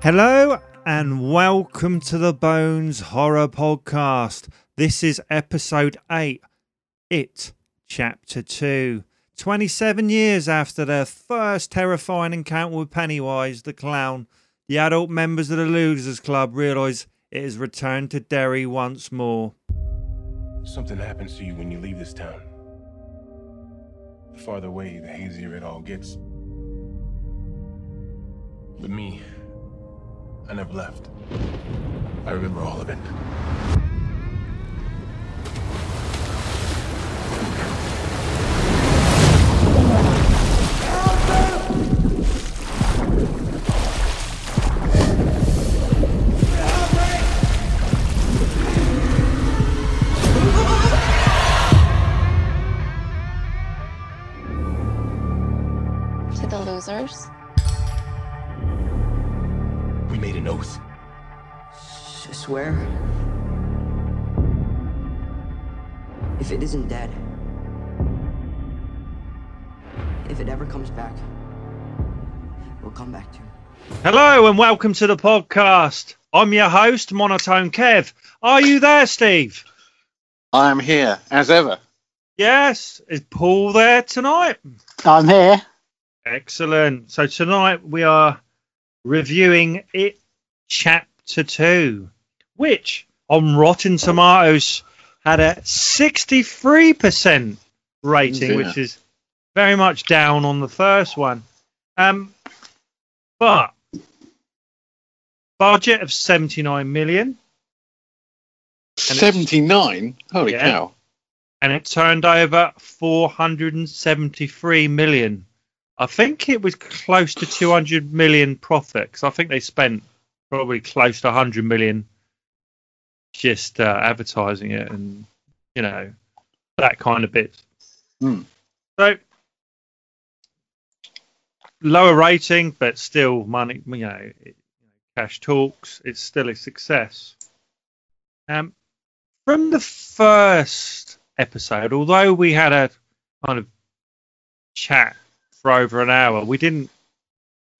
Hello and welcome to the Bones Horror Podcast. This is episode 8, It, Chapter 2. 27 years after their first terrifying encounter with Pennywise the Clown, the adult members of the Losers Club realise it has returned to Derry once more. Something happens to you when you leave this town. The farther away, the hazier it all gets. But me, I never left. I remember all of it. Hello and welcome to the podcast. I'm your host, Monotone Kev. Are you there, Steve? I am here as ever. Yes. Is Paul there tonight? I'm here. Excellent. So tonight we are reviewing it chapter 2, which on Rotten Tomatoes had a 63% rating, Yeah. which is very much down on the first one. Um, but budget of 79 million. 79? Holy Yeah. cow. and it turned over 473 million. I think it was close to 200 million profit 'cause I think they spent probably close to 100 million just uh, advertising it and you know that kind of bit. Hmm. So lower rating, but still money. You know, it, cash talks. It's still a success. Um, from the first episode, although we had a kind of chat for over an hour, we didn't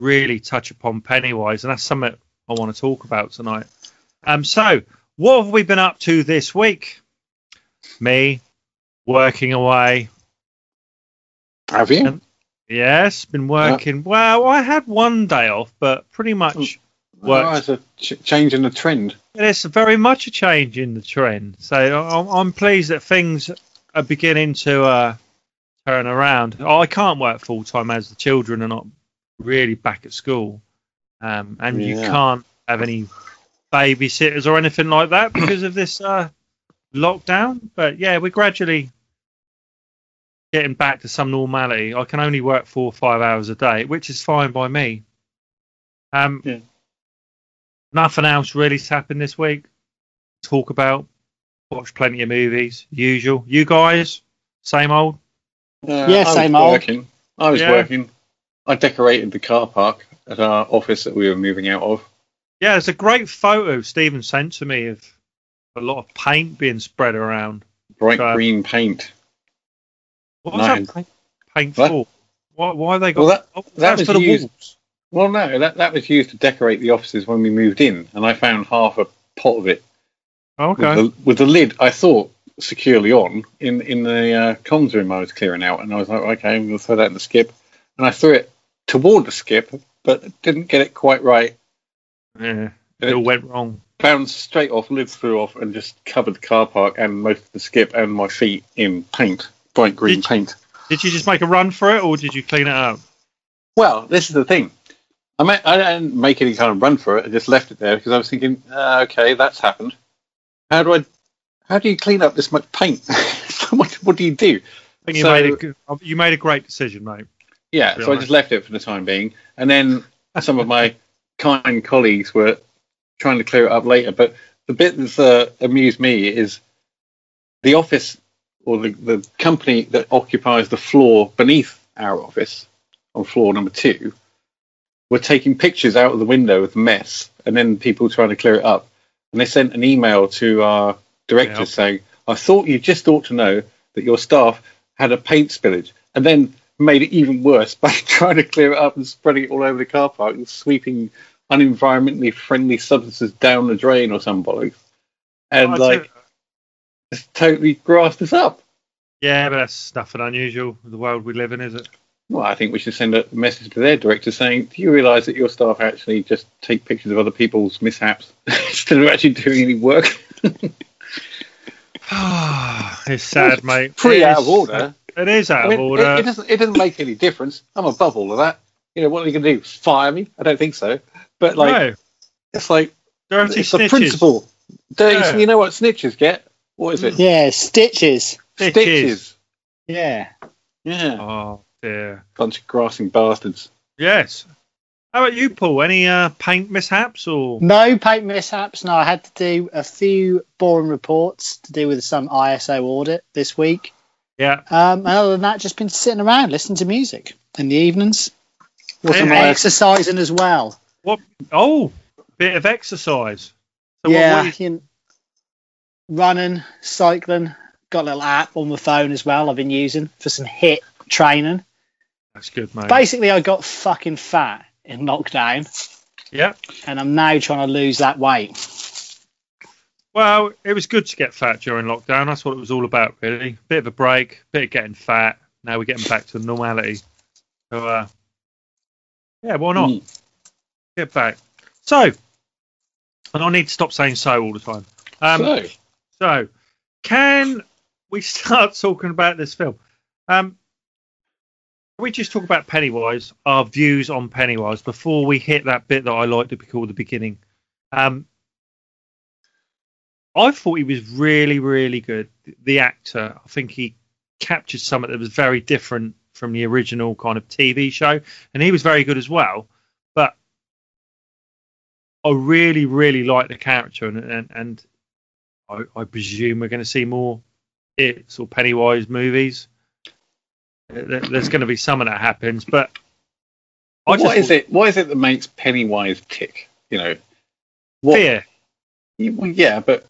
really touch upon Pennywise, and that's something I want to talk about tonight. Um, so what have we been up to this week? Me working away. Have you? Um, Yes, been working. Well, I had one day off, but pretty much Worked. it's a ch- change in the trend. It's very much a change in the trend. So I'm, I'm pleased that things are beginning to uh, turn around. I can't work full time as the children are not really back at school, um, and you can't have any babysitters or anything like that because of this uh, lockdown. But yeah, we're gradually getting back to some normality. I can only work four or five hours a day, which is fine by me. Um, Yeah. Nothing else really's happened this week. Talk about. watch plenty of movies. Usual. You guys, same old. Uh, Yeah, I same old. working. I was Yeah. working. I decorated the car park at our office that we were moving out of. Yeah, it's a great photo Stephen sent to me of a lot of paint being spread around. Bright Uh, green paint. What was Nice. that paint, paint What? for? Why, why they got? Well, that- oh, that that's was for the used- walls. Well, no, that, that was used to decorate the offices when we moved in, and I found half a pot of it Okay. with, the, with the lid, I thought, securely on in, in the uh, comms room I was clearing out. And I was like, okay, I'm going to throw that in the skip. And I threw it toward the skip, but didn't get it quite right. Yeah, it all went wrong. bounced straight off, lid flew off, and just covered the car park and most of the skip and my feet in paint, bright green Did- paint. Did you just make a run for it, or did you clean it up? Well, this is the thing. I, ma- I didn't make any kind of run for it. I just left it there because I was thinking, uh, okay, that's happened. How do I? How do you clean up this much paint? what, what do you do? I think you So- made a you made a great decision, mate. Yeah, so I just left it for the time being, and then some of my kind colleagues were trying to clear it up later. But the bit that's uh, amused me is the office or the, the company that occupies the floor beneath our office on floor number two were taking pictures out of the window of the mess, and then people trying to clear it up. And they sent an email to our director Yeah. saying, "I thought you just ought to know that your staff had a paint spillage," and then made it even worse by trying to clear it up and spreading it all over the car park and sweeping unenvironmentally friendly substances down the drain or some bollocks, and I'd like it's totally grassed us up. yeah, but that's nothing unusual with the world we live in, is it? Well, I think we should send a message to their director saying, "Do you realise that your staff actually just take pictures of other people's mishaps instead of actually doing any work? it's sad, mate. Pretty It out is- of order. It is out I mean, of it, order. it doesn't. It doesn't make any difference. I'm above all of that. You know what are you going to do? Fire me? I don't think so. But like, no, it's like dirty it's the snitches. principle. Dirty, Yeah. You know what snitches get? What is it? Yeah, stitches. Stitches. Yeah. Yeah, Oh dear. bunch of grassing bastards. Yes. How about you, Paul? Any uh, paint mishaps or? No paint mishaps. No, I had to do a few boring reports to do with some ISO audit this week. Yeah. Um, and other than that, just been sitting around listening to music in the evenings. What's Hey, the my Exercising as well. What? Oh, bit of exercise. So yeah, What, what you- you running, cycling. Got a little app on my phone as well. I've been using for some hit training. That's good, mate. Basically, I got fucking fat in lockdown, Yeah. and I'm now trying to lose that weight. Well, it was good to get fat during lockdown. That's what it was all about, really. Bit of a break, bit of getting fat. Now we're getting back to normality. So, uh, yeah, why not? Mm. Get back. So, and I need to stop saying so all the time. Um, so, So, can we start talking about this film? Um, we just talk about Pennywise, our views on Pennywise, before we hit that bit that I like to be called the beginning? Um, I thought he was really, really good. The actor, I think he captured something that was very different from the original kind of TV show, and he was very good as well. But I really, really like the character, and and, and I, I presume we're going to see more It's or Pennywise movies. There- There's going to be some of that happens, but I what just is it? What is it that makes Pennywise tick? You know, what? fear. well, yeah, but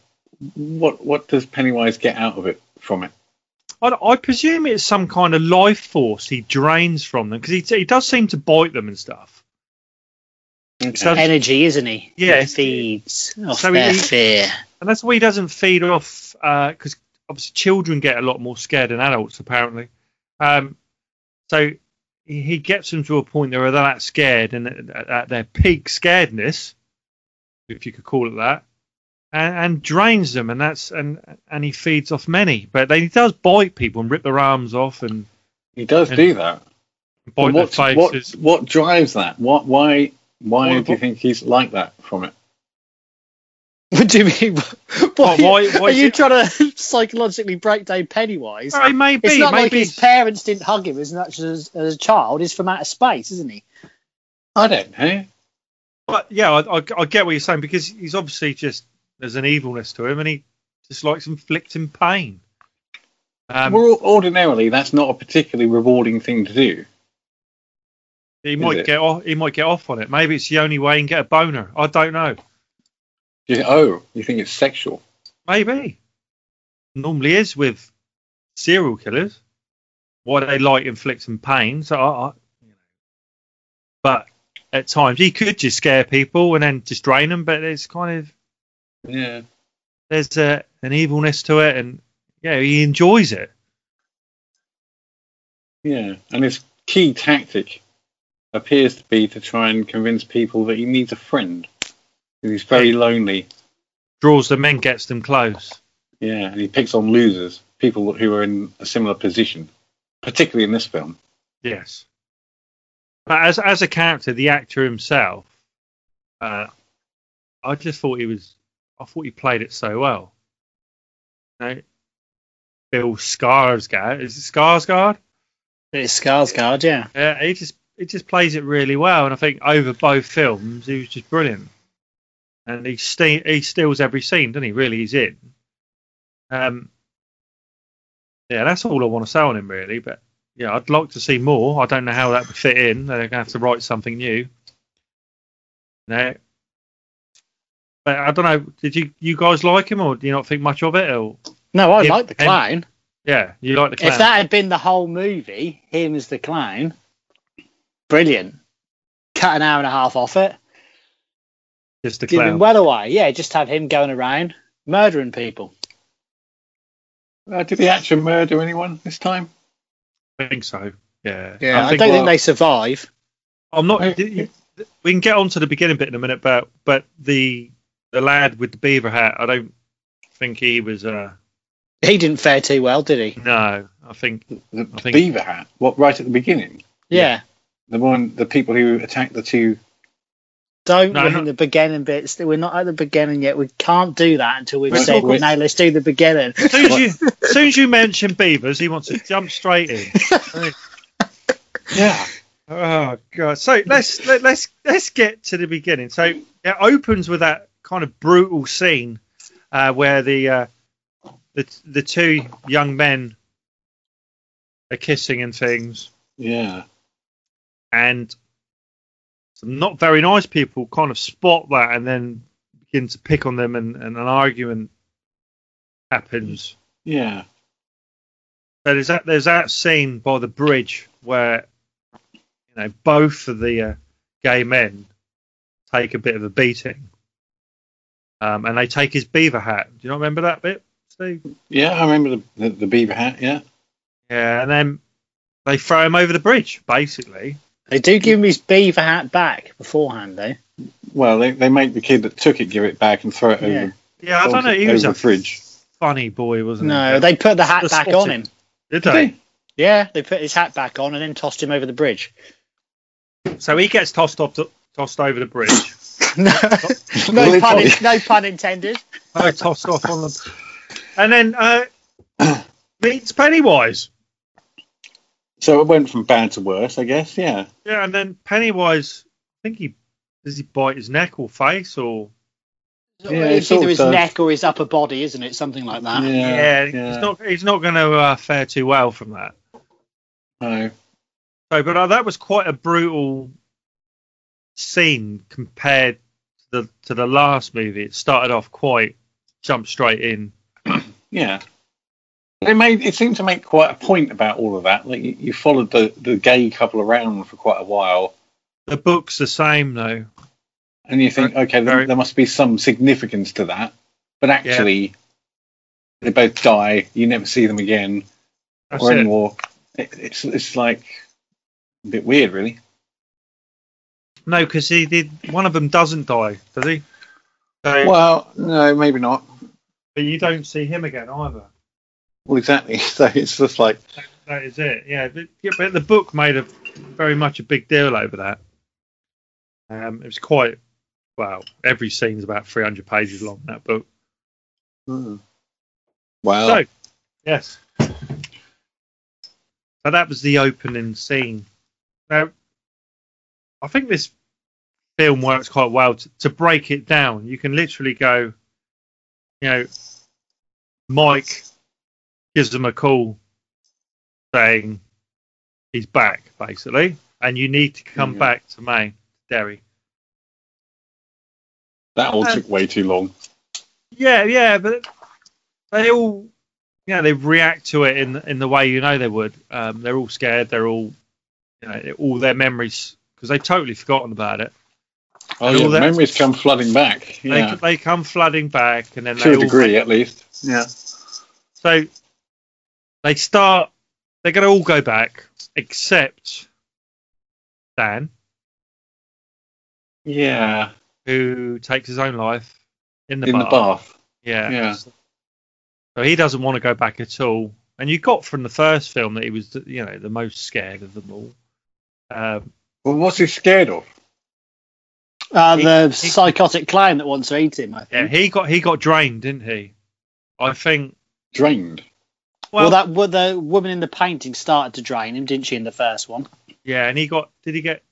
what what does Pennywise get out of it from it? I, I presume it's some kind of life force he drains from them because he, he does seem to bite them and stuff. So- Energy, isn't he? Yeah. He feeds off So their he- fear. And that's why he doesn't feed off uh, because obviously children get a lot more scared than adults apparently. Um, so he gets them to a point where they're that scared and at, their peak scaredness, if you could call it that, and, and drains them, and that's and and he feeds off many, but then he does bite people and rip their arms off and He does And- do that. bite what, their what what drives that? What why why What- do you think he's like that from it? What do you mean? What, Why- why- are you it- trying to psychologically break down Pennywise? Well, maybe It's not like his parents didn't hug him as much as, as a child. He's from outer space, isn't he? I don't know. But yeah, I, I, I get what you're saying because he's obviously just there's an evilness to him, and he just likes inflicting pain. Um, well, ordinarily, that's not a particularly rewarding thing to do. he might it? get off. He might get off on it. Maybe it's the only way he can get a boner. I don't know. You think, oh, you think it's sexual? Maybe normally is with serial killers. Why they like inflicting pain. So I, I you know, but at times he could just scare people and then just drain them. But it's kind of Yeah. there's a, an evilness to it, and yeah, he enjoys it. Yeah. And his key tactic appears to be to try and convince people that he needs a friend. 'Cause He's very lonely. Draws them in, gets them close. Yeah. And he picks on losers, people who are in a similar position, particularly in this film. Yes. But as as a character, the actor himself, uh, I just thought he was. I thought he played it so well. You know, Bill Skarsgård is it Skarsgård? It's Skarsgård, yeah. Yeah, he just he just plays it really well, and I think over both films he was just brilliant. And he ste- he steals every scene, doesn't he? Really, he's in. Um, yeah, that's all I want to say on him, really. But yeah, I'd like to see more. I don't know how that would fit in. They're going to have to write something new. No. But I don't know. Did you you guys like him, or do you not think much of it? Or No, I like the clown. yeah, you like the clown? If that had been the whole movie, him as the clown, brilliant. Cut an hour and a half off it. Just a Give him clown. well away. Yeah, just have him going around murdering people. Uh, did he actually murder anyone this time? I think so. Yeah. Yeah, I, think, don't well- think they survive. I'm not. I- did you- we can get on to the beginning bit in a minute, but but the the lad with the beaver hat, I don't think he was. Uh, He didn't fare too well, did he? no, I think The I think- beaver hat. What? Right at the beginning. Yeah. The one, the people who attacked the two. Don't No, ruin no. the beginning bits. We're not at the beginning yet. We can't do that until we've We're said, not- "Now let's do the beginning." as soon as you as soon as you mention beavers, he wants to jump straight in. Yeah. Oh god! So let's let, let's let's get to the beginning. So it opens with that kind of brutal scene uh, where the uh, the the two young men are kissing and things, Yeah. and some not very nice people kind of spot that and then begin to pick on them, and, and an argument happens. Yeah. So there's that there's that scene by the bridge where you know both of the uh, gay men take a bit of a beating, um, and they take his beaver hat. Do you not remember that bit, Steve? Yeah. I remember the, the, the beaver hat. Yeah. Yeah, and then they throw him over the bridge, basically. They do give him his beaver hat back beforehand, though. Well, they, they make the kid that took it give it back and throw it Yeah. over. Yeah, I don't know. He over was the a fridge. funny boy, wasn't No, he? No, they put the hat The back spotted- on him. Did Did they? they? Yeah, they put his hat back on and then tossed him over the bridge. So he gets tossed off, tossed over the bridge. no, no, pun, no pun intended. oh, tossed off on the, and then uh, meets Pennywise. So it went from bad to worse, I guess. Yeah. Yeah, and then Pennywise, I think he does he bite his neck or face or Yeah, it's it either his does. neck or his upper body, isn't it? Something like that. yeah, he's not he's not going to uh, fare too well from that. No. So, but uh, that was quite a brutal scene compared to the to the last movie. It started off quite jump straight in. Yeah. They made it seemed to make quite a point about all of that. Like you, you followed the, the gay couple around for quite a while, The book's the same though. and you think, okay, there, there must be some significance to that. But actually, they both die. You never see them again That's or it. anymore. It, it's it's like a bit weird, really. No, because he did. One of them doesn't die, does he? So, Well, no, maybe not. but you don't see him again either. Well, exactly. So it's just like, That is it. Yeah, but, yeah, but the book made a very much a big deal over that. Um, it was quite well. Every scene's about 300 pages long. That book. hmm. wow. So, yes. So that was the opening scene. Now, I think this film works quite well to, to break it down. You can literally go, you know, Mike gives them a call saying he's back, basically, and you need to come Yeah. back to Maine, Derry. that all Uh, took way too long. Yeah, yeah, but they all, you know, they react to it in in the way you know they would. Um, they're all scared. They're all, you know, all their memories because they've totally forgotten about it. Oh, and yeah, all that- memories come flooding back. Yeah, They they come flooding back, and then to they a all, degree, at least. Yeah. So they start. They're going to all go back except Stan, Yeah. who takes his own life in the In bar. the bath. Yeah. Yeah. So he doesn't want to go back at all. And you got from the first film that he was, you know, the most scared of them all. Um, Well, what's he scared of? Uh, He- the he- psychotic clown that wants to eat him, I yeah, he got he got drained, didn't he? I think. Drained. Well, Well, that well, the woman in the painting started to drain him, didn't she, in the first one? yeah, and he got. Did he get?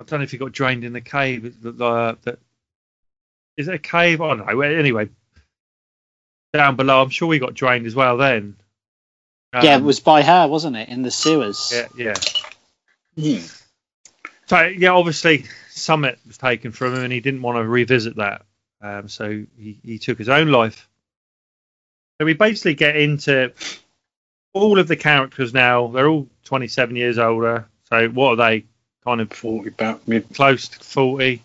I don't know if he got drained in the cave. The, the, the, is it a cave? I don't know. Anyway, down below, I'm sure he got drained as well. Then. yeah, it Um, was by her, wasn't it, in the sewers? Yeah, yeah. Hmm. So yeah, obviously Summit was taken from him, and he didn't want to revisit that. Um, so he, he took his own life. So we basically get into all of the characters now. They're all 27 years older. So what are they? Kind of 40 about mid. close to 40.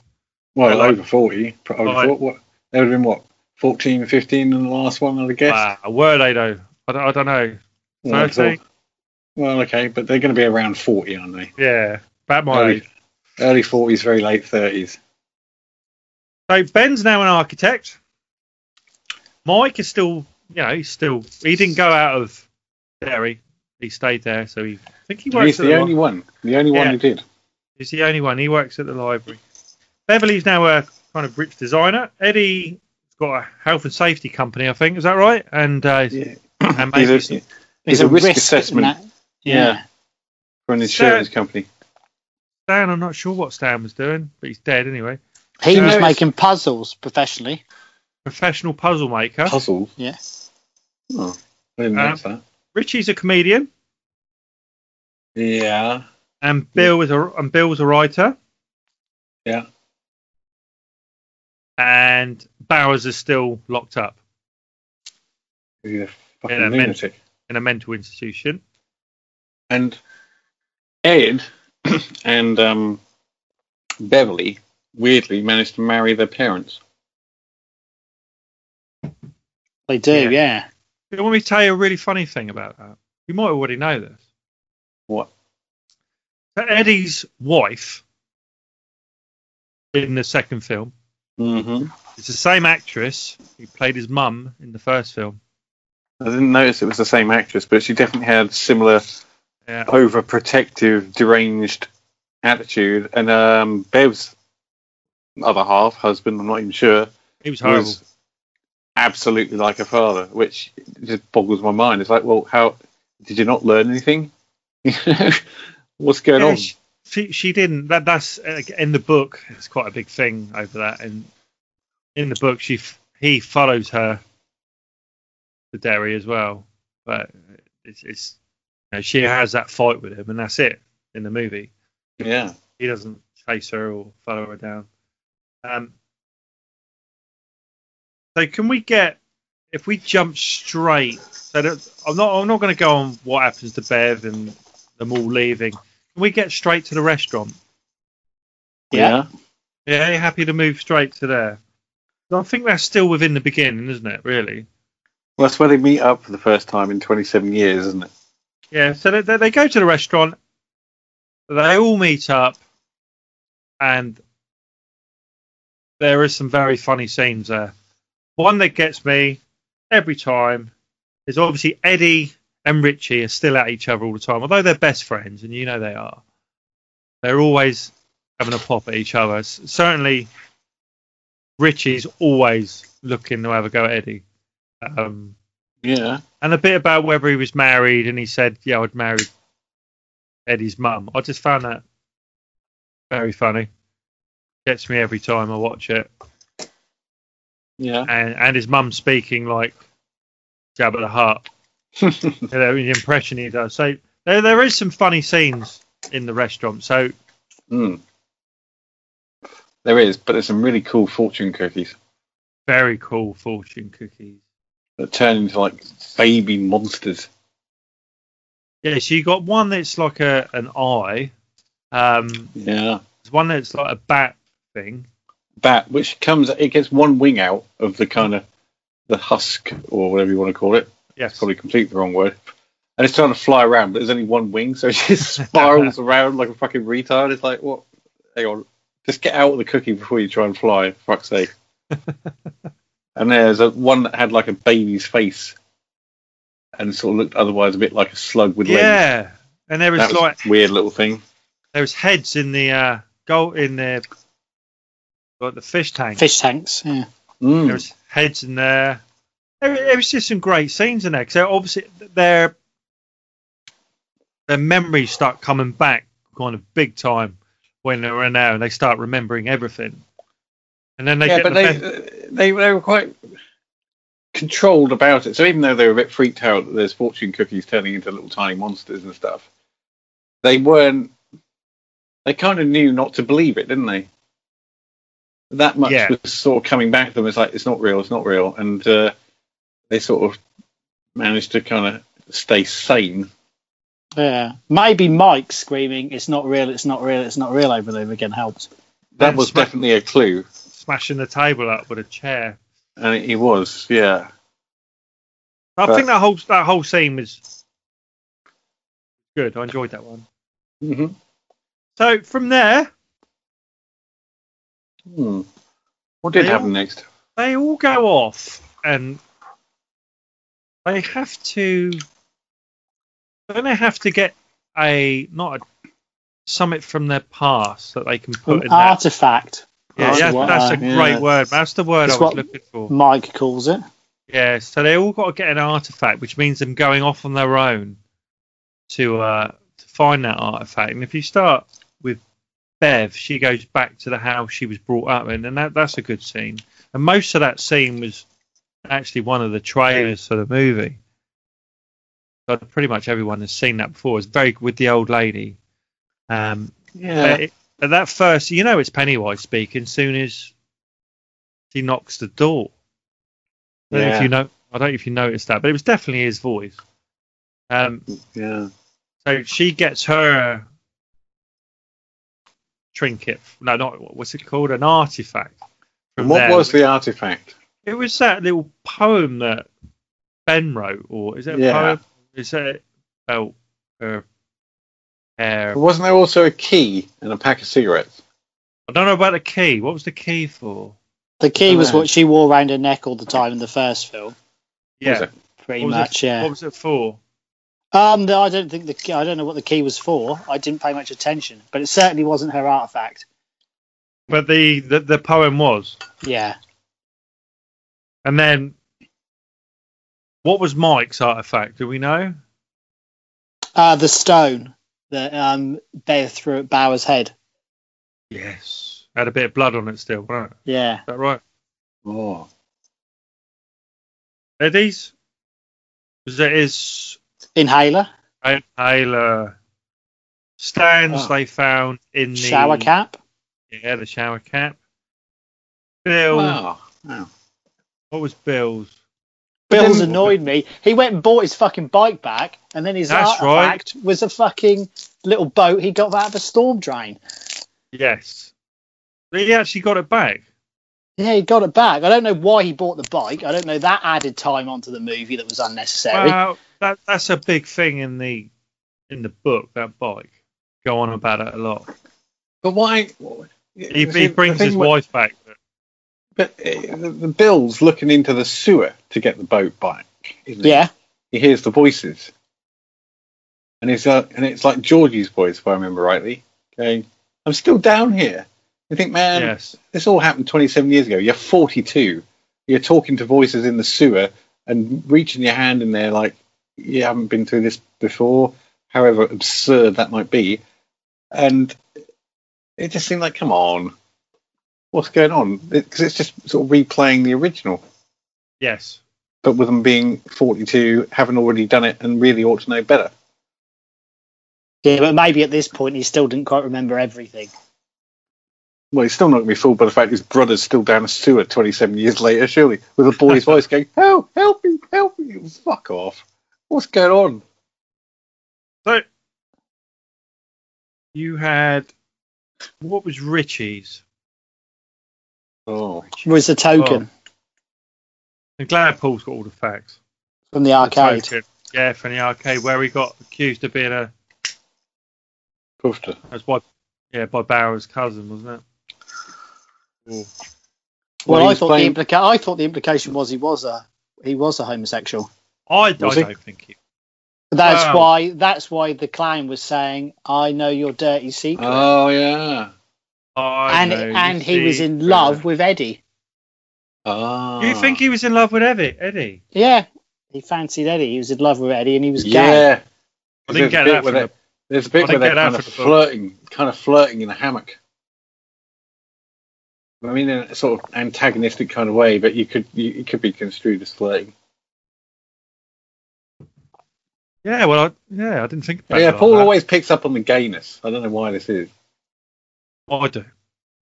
Well, Like- over 40. pro- Over Like- four- what? They would have been what? 14, 15 in the last one, I'd guess. Wow, were they though? I don't, I don't know. Well, thought- well, okay, but they're going to be around 40, aren't they? Yeah, about my Early, age. early 40s, very late 30s. So Ben's now an architect. Mike is still, you know, he's still. He didn't go out of Derry. He stayed there, so he. I think he works He's at the the only li- one. The only one Yeah. who did. He's the only one. He works at the library. Beverly's now a kind of rich designer. Eddie's got a health and safety company, I think. Is that right? And uh, Yeah. and He's a, he's a risk isn't assessment. that? Yeah. for an insurance company. Stan. I'm not sure what Stan was doing, but he's dead anyway. He Yeah, was it's- making puzzles professionally. Professional puzzle maker. Puzzles. Yes. Oh, I didn't Um, that. Richie's a comedian, Yeah. and Bill is a and Bill's a writer. Yeah. And Bowers is still locked up He's a fucking Yeah, men- lunatic. in a mental institution. And Ed and um, Beverly weirdly managed to marry their parents. They do, Yeah. yeah. You want me to tell you a really funny thing about that? You might already know this. What? So Eddie's wife in the second film Mm-hmm. is the same actress who played his mum in the first film. I didn't notice it was the same actress, but she definitely had similar Yeah. overprotective, deranged attitude. And um, Bev's other half, husband, I'm not even sure, He was horrible. was absolutely like her father, which just boggles my mind. It's like, well, how did you not learn anything? What's going Yeah, on? she, she, she didn't. That that's uh, in the book. It's quite a big thing over that. And in the book, she he follows her to Derry as well. But it's, it's you know, she has that fight with him, and that's it in the movie. Yeah. He doesn't chase her or follow her down. Um, so can we get if we jump straight? So that, I'm not I'm not going to go on what happens to Bev and them all leaving. Can we get straight to the restaurant? Yeah. Yeah, you happy to move straight to there? I think that's still within the beginning, isn't it? Really? Well, that's where they meet up for the first time in 27 years, isn't it? Yeah. So they, they, they go to the restaurant. They all meet up, and there is some very funny scenes there. One that gets me every time is obviously Eddie and Richie are still at each other all the time, although they're best friends, and you know they are. They're always having a pop at each other. Certainly, Richie's always looking to have a go at Eddie. Um, Yeah. and a bit about whether he was married, and he said, "Yeah, I'd married Eddie's mum." I just found that very funny. Gets me every time I watch it, Yeah. and and his mum speaking like Jabba the Hutt, you know, the impression he does. So there there is some funny scenes in the restaurant. So Mm. There is, but there's some really cool fortune cookies very cool fortune cookies. that turn into like baby monsters. Yeah, so you got one that's like a an eye. Um, Yeah. there's one that's like a bat thing. Bat, which comes, it gets one wing out of the kind of the husk or whatever you want to call it. Yes. Probably completely the wrong word. And it's trying to fly around, but there's only one wing, so it just spirals around like a fucking retard. It's like, what? Hang on. Just get out of the cookie before you try and fly, for fuck's sake. and there's a one that had like a baby's face and sort of looked otherwise a bit like a slug with legs. Yeah, and there was That was like a weird little thing. there was heads in the uh goal in the like the fish tank. Fish tanks. Yeah. Mm. There was heads in there. It there was just some great scenes in there because obviously their their memories start coming back kind of big time when they're in there and they start remembering everything. And then they yeah, get but the they, best- they they were quite controlled about it. So even though they were a bit freaked out that there's fortune cookies turning into little tiny monsters and stuff, they weren't. They kind of knew not to believe it, didn't they? That much Yeah. was sort of coming back to them. It's like it's not real, it's not real, and uh, they sort of managed to kind of stay sane. Yeah. Maybe Mike screaming, it's not real, it's not real, it's not real over and over again helped. That And was sma- definitely a clue, smashing the table up with a chair. and he was, yeah. I But- think that whole that whole scene was good. I enjoyed that one. hmm So from there, Hmm. What did They happen all- next? they all go off and they have to don't they have to get a not a summit from their past that they can put An in that artifact, yeah, That's yeah what, that's a great yeah. word that's the word That's i was what- looking for Mike calls it. yeah so they all got to get an artifact which means them going off on their own to uh to find that artifact and if you start with bev she goes back to the house she was brought up in and that, that's a good scene and most of that scene was actually one of the trailers for the movie. So pretty much everyone has seen that before. It's very with the old lady. Um, Yeah. it, but that first, you know, it's Pennywise speaking. Soon as he knocks the door. I don't know Yeah. if you know. I don't know if you noticed that, but it was definitely his voice. Um, yeah. so she gets her trinket. No, not what's it called? An artifact. And what there. was the artifact? It was that little poem that Ben wrote, or is it a Yeah. poem? Is it about her hair? Wasn't there also a key and a pack of cigarettes? I don't know about the key. What was the key for? The key was what she wore around her neck all the time in the first film, Yeah, pretty what much. it, Yeah. What was it for? Um, no, I don't think the key, I don't know what the key was for. I didn't pay much attention, but it certainly wasn't her artifact. But the, the the poem was, Yeah. and then what was Mike's artifact? Do we know? Uh, the stone that um Bear threw at Bowers' head. Yes, had a bit of blood on it still. Right? Yeah. Is Yeah. that right? Oh. Eddie's. Was it his Inhaler, inhaler stands Oh. Ah. they found in the shower cap. Yeah, the shower cap. Bill, Wow. wow. what was Bill's? Bill's annoyed me. He went and bought his fucking bike back, and then his That's artifact was a fucking little boat he got out of a storm drain. Yes, he actually got it back. Yeah, he got it back. I don't know why he bought the bike. I don't know that added time onto the movie that was unnecessary. Well, that that's a big thing in the in the book. That bike. Go on about it a lot. But why? He, he brings his wife back. But uh, the, the Bill's looking into the sewer to get the boat back. Isn't he? yeah, He hears the voices, and it's uh, and it's like Georgie's voice, if I remember rightly, going, "I'm still down here." You think, man, yes, this all happened 27 years ago. You're 42. You're talking to voices in the sewer and reaching your hand in there like you haven't been through this before, however absurd that might be. And it just seemed like, come on, what's going on? Because it's just sort of replaying the original, yes. but with them being 42, having already done it and really ought to know better. yeah, but maybe at this point he still didn't quite remember everything. Well, he's still not going to be fooled by the fact his brother's still down a sewer 27 years later, surely, with a boy's voice going, "Help! Help me! Help me!" Fuck off! What's going on? So you had what was Richie's? Oh, Was the token oh. I'm glad Paul's got all the facts. from the The arcade? token. Yeah, from the arcade where he got accused of being a Poofter. that's by yeah by Bowers' cousin, wasn't it? Or- Well, Well, I thought playing- the implica- I thought the implication was he was a he was a homosexual. I, I don't think he. That's Wow. why that's why the clown was saying, "I know your dirty secret," Oh yeah. I and know and you he was in love with Eddie. Ah. You think he was in love with Eddie? Eddie? Yeah, he fancied Eddie. He was in love with Eddie, and he was gay. Yeah. I didn't There's a get that where from they- There's a bit I where they're that kind of from the book. flirting, kind of flirting in a hammock. I mean, in a sort of antagonistic kind of way, but you could you, it could be construed as flirting. Yeah, well, I, yeah, I didn't think about yeah, it like Paul that. always picks up on the gayness. I don't know why this is. Oh, I do.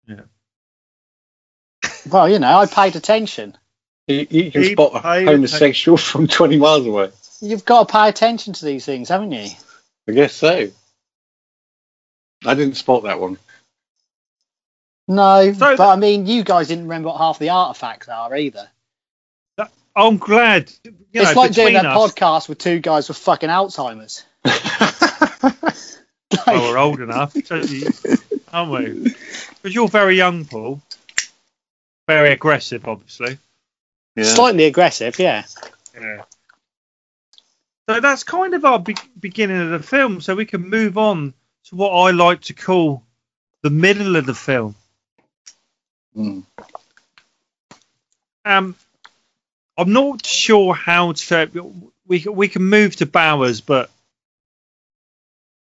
Yeah. Well, you know, I paid attention. You, you can He spot a paid homosexual from 20 miles away. You've got to pay attention to these things, haven't you? I guess so. I didn't spot that one. No, So- but I mean, you guys didn't remember what half the artifacts are either. I'm glad. You it's know, like doing a us, podcast with two guys with fucking Alzheimer's. well, we're old enough, you- aren't we? Because you're very young, Paul. Very aggressive, obviously. Yeah. Slightly aggressive, yeah. Yeah. So that's kind of our be- beginning of the film. So we can move on to what I like to call the middle of the film. Mm. Um, I'm not sure how to. We we can move to Bowers, but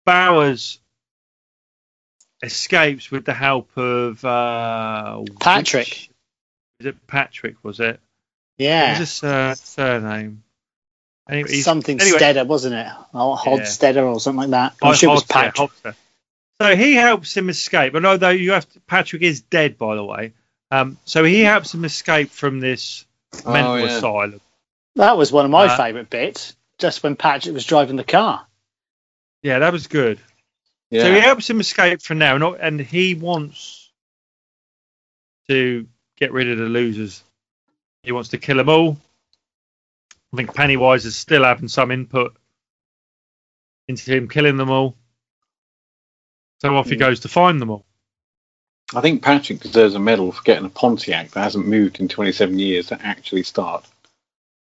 Bowers escapes with the help of uh, Patrick. which- is it Patrick? Was it? What Yeah. was his uh, surname? Anyway, he's- Something anyway, Steader, wasn't it? Oh, Or Hockstetter or something like that. I'm Oh, sure it was Patrick. Hobster. So he helps him escape. And although you have to, Patrick is dead, by the way. Um, so he helps him escape from this Oh, mental yeah. asylum. That was one of my Uh, favourite bits, just when Patrick was driving the car. Yeah, that was good. Yeah. So he helps him escape from now, and, and he wants to get rid of the losers. He wants to kill them all. I think Pennywise is still having some input into him killing them all. So off he Mm. goes to find them all. I think Patrick deserves a medal for getting a Pontiac that hasn't moved in 27 years to actually start.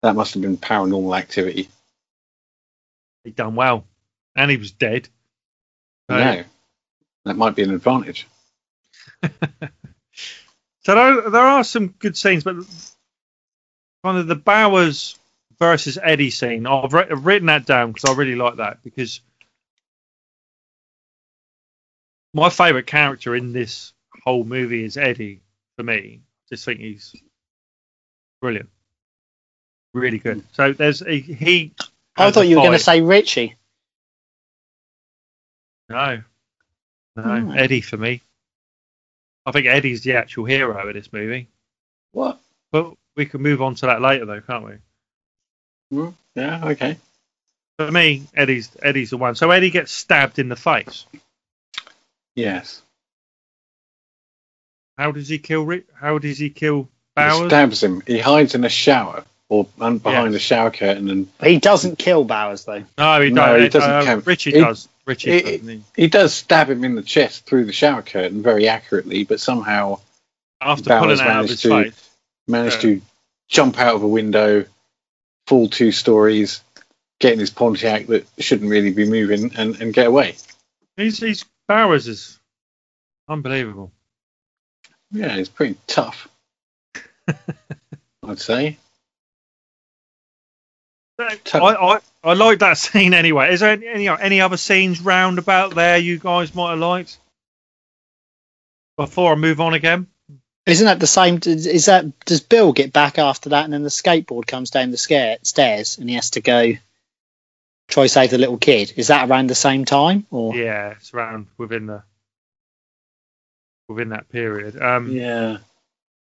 That must have been paranormal activity. He'd done well, and he was dead. So- No. That might be an advantage. So there, there are some good scenes, but kind of the Bowers versus Eddie scene, I've, writ- I've written that down because I really like that because my favourite character in this whole movie is Eddie for me. Just think he's brilliant, really good. So there's a, he. I thought you were going to say Richie. no, no Hmm. Eddie for me. I think Eddie's the actual hero of this movie. What? But we can move on to that later, though, can't we? Mm, Yeah, okay. For me, Eddie's Eddie's the one. So Eddie gets stabbed in the face. Yes. How does he kill? Rick? How does he kill Bowers? He stabs him. He hides in a shower or behind Yes. a shower curtain and He doesn't kill Bowers, though. no, he, No, he doesn't Uh, count. Richie He- does. Richie he- doesn't he? he does stab him in the chest through the shower curtain very accurately, but somehow After Bowers pulling it out of managed his to- face. managed Yeah. to jump out of a window, fall two stories, get in his Pontiac that shouldn't really be moving, and, and get away. He's, he's Bowers is unbelievable. Yeah, it's pretty tough. I'd say. I, I, I like that scene anyway. Is there any any, any other scenes round about there you guys might have liked? Before I move on again. Isn't that the same? Is that does Bill get back after that, and then the skateboard comes down the scare, stairs, and he has to go try save the little kid? Is that around the same time, or Yeah, it's around within the within that period. Um, Yeah.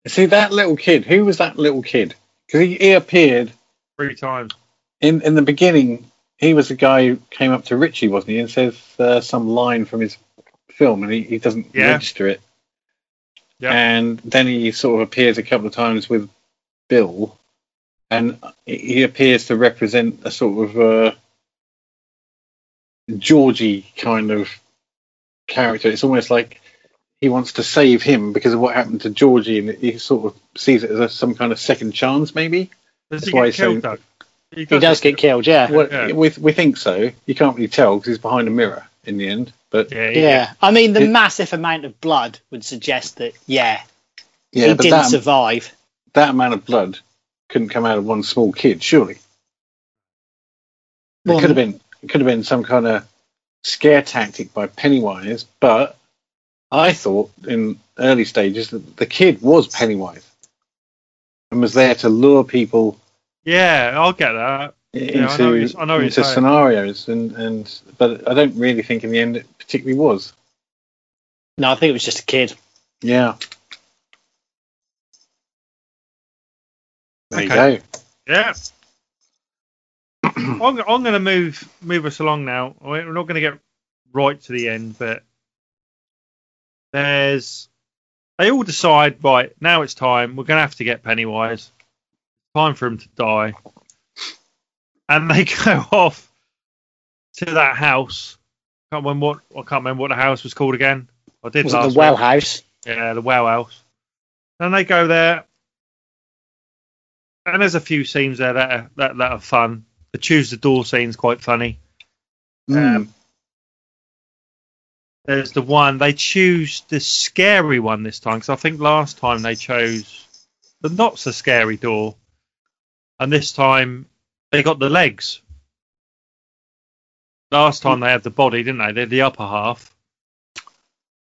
See that little kid. Who was that little kid? Because he, he appeared three times. in in the beginning. He was the guy who came up to Richie, wasn't he, and says uh, some line from his film, and he, he doesn't Yeah. register it. Yeah. And then he sort of appears a couple of times with Bill, and he- appears to represent a sort of uh, Georgie kind of character. It's almost like he wants to save him because of what happened to Georgie, and he sort of sees it as a, some kind of second chance, maybe. Does That's he why get he's so- killed, Doug? he does get killed? Yeah, Well, Yeah. we we think so. You can't really tell because he's behind a mirror in the end. But Yeah, yeah. I mean, the It- massive amount of blood would suggest that yeah, yeah, he didn't that, survive. that amount of blood couldn't come out of one small kid, surely. Well, it could have been it could have been some kind of scare tactic by Pennywise, but I thought in early stages that the kid was Pennywise and was there to lure people Yeah, I'll get that. into Yeah, I know you're- I know into scenarios and, and but I don't really think in the end it particularly was. No, I think it was just a kid. Yeah. There Okay. you go. Yeah. I'm, I'm going to move move us along now. We're not going to get right to the end, but there's they all decide, right, now it's time. We're going to have to get Pennywise. Time for him to die. And they go off to that house. Can't remember what I can't remember what the house was called again. I did Was it the well house? Yeah, the well house. And they go there, and there's a few scenes there that are, that, that are fun. The choose the door scene's quite funny. Um, there's the one they choose the scary one this time because I think last time they chose the not so scary door, and this time they got the legs. Last time they had the body, didn't they? They had the upper half,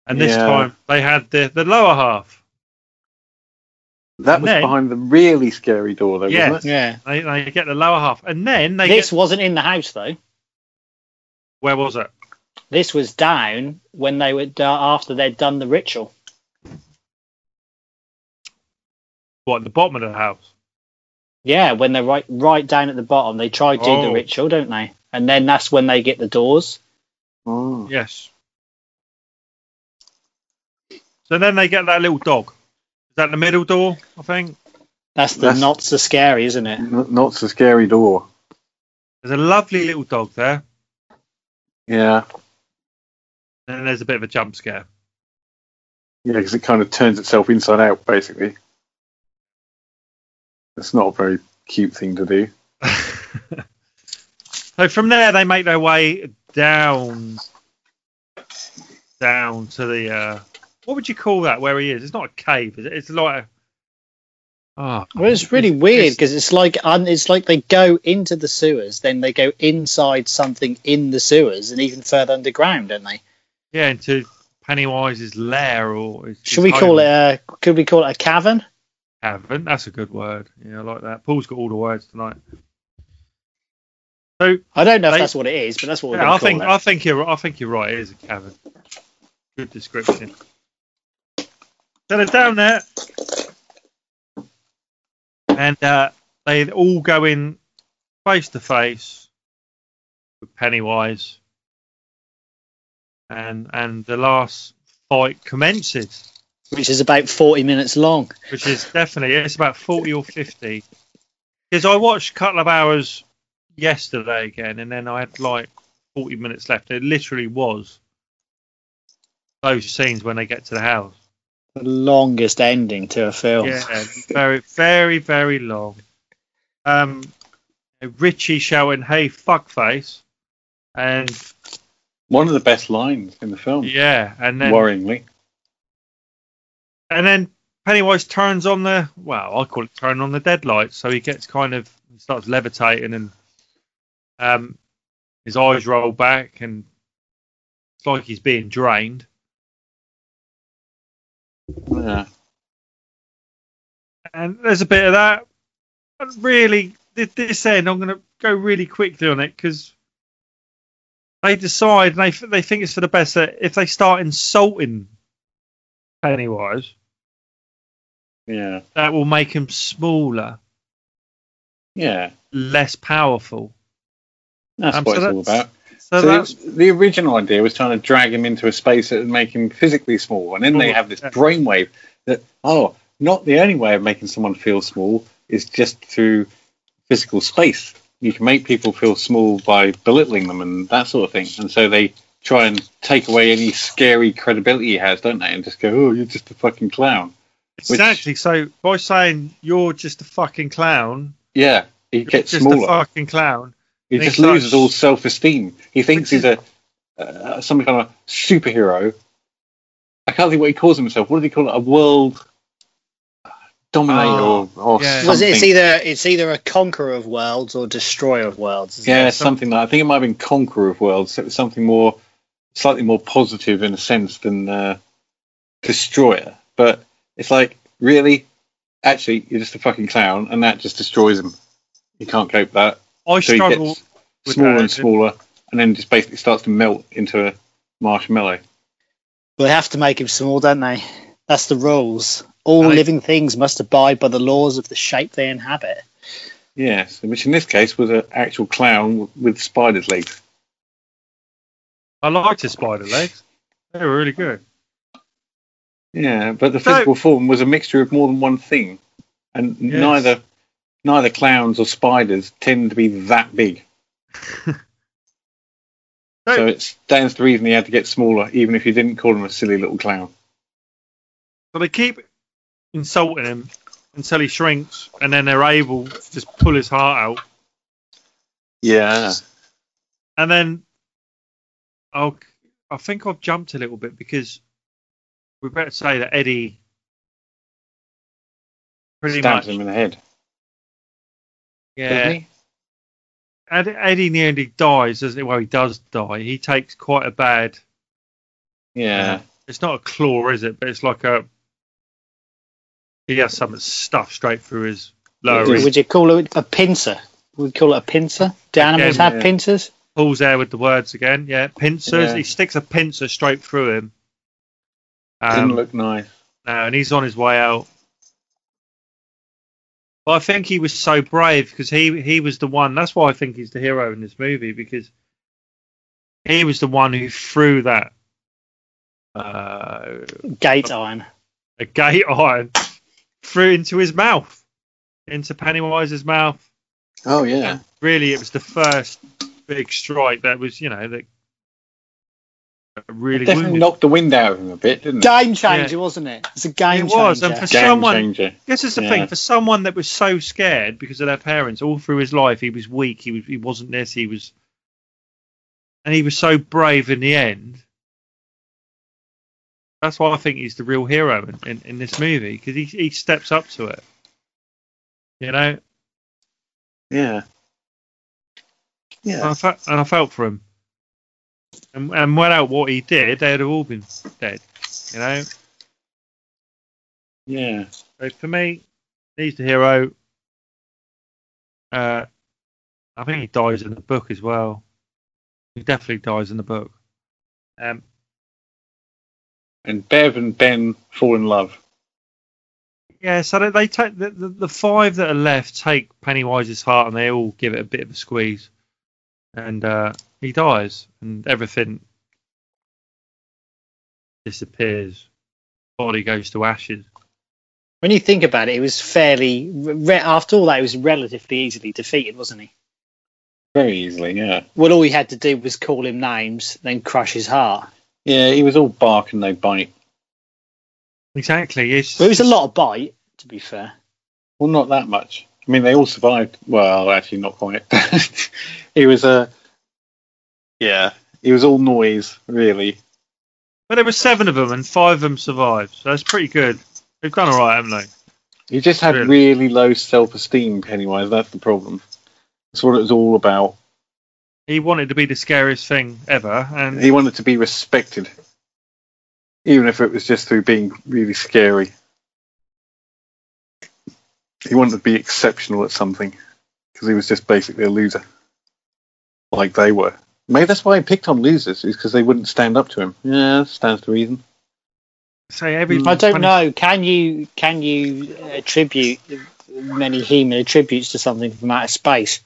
and this Yeah. time they had the the lower half. That was then- behind the really scary door, though, Yeah. wasn't it? Yeah. They, they get the lower half, and then they This get wasn't in the house though. where was it? This was down when they were uh, after they'd done the ritual. What at the bottom of the house? Yeah, when they're right right down at the bottom, they try to do Oh. the ritual, don't they? And then that's when they get the doors. Oh. Yes. So then they get that little dog. Is that the middle door? I think That's the That's- not so scary, isn't it? N- Not so scary door. there's a lovely little dog there, Yeah. and there's a bit of a jump scare. Yeah, because it kind of turns itself inside out, basically. It's not a very cute thing to do. so from there, they make their way down, down to the. Uh, what would you call that? Where he is? It's not a cave. Is it? It's like. A, oh, Well, it's really weird because it's like un, it's like they go into the sewers, then they go inside something in the sewers, and even further underground, don't they? yeah, into Pennywise's lair, or his- Should his we call it a? Could we call it a cavern? Haven't. That's a good word. Yeah, I like that. Paul's got all the words tonight. So I don't know if that's what it is, but that's what we're yeah, I think it. I think you're I think you're right. It is a cavern. Good description. So they're down there, and uh, they all go in face to face with Pennywise, and and the last fight commences. Which is about forty minutes long. which is definitely it's about forty or fifty. Because I watched a couple of hours yesterday again, and then I had like forty minutes left. It literally was those scenes when they get to the house. The longest ending to a film. Yeah, very, very, very long. Um, Richie shouting, "Hey, fuckface," and One of the best lines in the film, yeah, and then worryingly. and then Pennywise turns on the well, I call it turn on the deadlights, so he gets kind of he starts levitating and um his eyes roll back and it's like he's being drained. Yeah. And there's a bit of that. But really, this end, I'm going to go really quickly on it because they decide and they they think it's for the best that if they start insulting Pennywise, Yeah. that will make him smaller. Yeah. less powerful. That's Um, what so it's all about. So, So the, the original idea was trying to drag him into a space that would make him physically small, and then they have this brainwave that oh, not the only way of making someone feel small is just through physical space. You can make people feel small by belittling them and that sort of thing, and so they try and take away any scary credibility he has, don't they? And just go, oh, you're just a fucking clown. exactly. So by saying you're just a fucking clown, Yeah, he gets just smaller. a fucking clown. He He just starts- loses all self-esteem. He thinks he's a uh, some kind of superhero. I can't think what he calls himself. What did he call it? A world dominator Oh, or, or yeah. something? Was it's either it's either a conqueror of worlds or destroyer of worlds. yeah, it? something like. I think it might have been conqueror of worlds. So it was something more, slightly more positive in a sense than uh, destroyer. But it's like really, actually, you're just a fucking clown, and that just destroys him. He can't cope with that. I So he struggle. gets with smaller that. and smaller, and then just basically starts to melt into a marshmallow. Well, they have to make him small, don't they? That's the rules. All And I- living things must abide by the laws of the shape they inhabit. Yes, which in this case was an actual clown with spider's legs. I liked his spider legs. They were really good. Yeah, but the So- physical form was a mixture of more than one thing, and Yes. neither neither clowns or spiders tend to be that big. So- So it stands to reason he had to get smaller, even if you didn't call him a silly little clown. So they keep insulting him until he shrinks, and then they're able to just pull his heart out. Yeah. And then, I'll, I think I've jumped a little bit because we better say that Eddie pretty Stabs much, him in the head. Yeah. doesn't he? Ed, Eddie nearly dies, doesn't he? Well, he does die. He takes quite a bad. Yeah. It's not a claw, is it? But it's like a. He has some stuff straight through his lower. It is. rib. Would you call it a pincer? Would we call it a pincer? Do animals Again, have yeah. pincers? Paul's there with the words again. Yeah, pincers. Yeah. He sticks a pincer straight through him. Didn't Um, look nice. No, and he's on his way out. But I think he was so brave because he he was the one. That's why I think he's the hero in this movie because he was the one who threw that uh, Gate iron. a gate iron through into his mouth, into Pennywise's mouth. Oh yeah. And really, it was the first big strike that was, you know, that really Definitely wounded. knocked the wind out of him a bit, didn't it? Game changer, wasn't it? It's a game changer. It was, and for Game someone- changer. This is the Yeah. thing for someone that was so scared because of their parents all through his life. He was weak. He was. He wasn't this. He was, and he was so brave in the end. That's why I think he's the real hero in, in, in this movie because he he steps up to it. You know, Yeah. and, Yeah. I felt, and I felt for him. And, and without what he did, they'd have all been dead. You know, Yeah. So for me, he's the hero. Uh, I think he dies in the book as well. He definitely dies in the book. Um, And Bev and Ben fall in love. yeah, so they, they take the, the, the five that are left take Pennywise's heart and they all give it a bit of a squeeze, and uh, he dies and everything disappears. Body goes to ashes. When you think about it, it was fairly. Re- after all that, it was relatively easily defeated, wasn't he? Very easily, yeah. Well, all he had to do was call him names, then crush his heart. Yeah, he was all bark and no bite. Exactly. It's, Well, it was a lot of bite, to be fair. Well, not that much. I mean, they all survived. Well, actually, not quite. he was a. yeah, it was all noise, really. But there were seven of them, and five of them survived. So that's pretty good. They've done all right, haven't they? He just had Really? really low self-esteem, Pennywise. That's the problem. That's what it was all about. He wanted to be the scariest thing ever, and He wanted to be respected, even if it was just through being really scary. He wanted to be exceptional at something because he was just basically a loser, like they were. Maybe that's why he picked on losers, is because they wouldn't stand up to him. Yeah, stands to reason. say every. I don't when- know. Can you can you attribute many human attributes to something from outer space?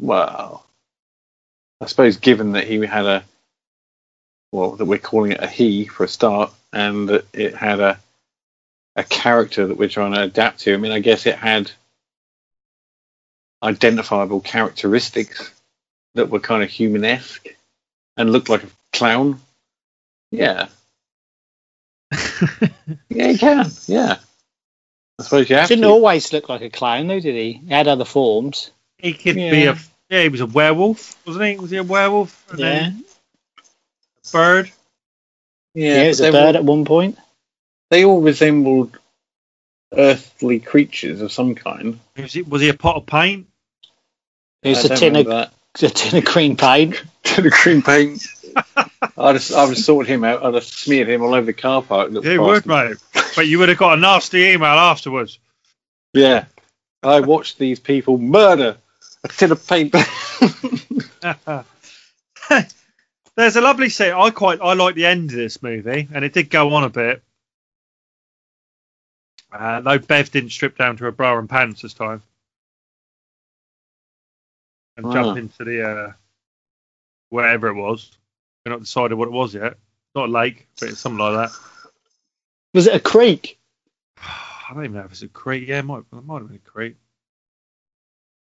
Well, I suppose given that he had a, well, that we're calling it a he for a start, and that it had a, a character that we're trying to adapt to. I mean, I guess it had identifiable characteristics that were kind of human-esque and looked like a clown. Yeah, yeah, he can. Yeah, I suppose you have Didn't to. always look like a clown, though, did he? He had other forms. he could be a. Yeah, he was a werewolf, wasn't he? Was he a werewolf? And Yeah, a bird. yeah, he was a they were- bird at one point. they all resembled earthly creatures of some kind. Was he, was he a pot of paint? He was I a tin of remember a tin of green paint. that. the green paint. I'd have, I'd have sorted him out. I'd have smeared him all over the car park. little He would, bastard. mate. But you would have got a nasty email afterwards. Yeah. I watched these people murder a tin of paint. There's a lovely scene. I quite I like the end of this movie, and it did go on a bit. Uh, though Bev didn't strip down to her bra and pants this time, and Wow. jump into the uh, wherever it was. We're not decided what it was yet. not a lake, but it's something like that. Was it a creek? I don't even know if it's a creek. Yeah, it might, it might have been a creek.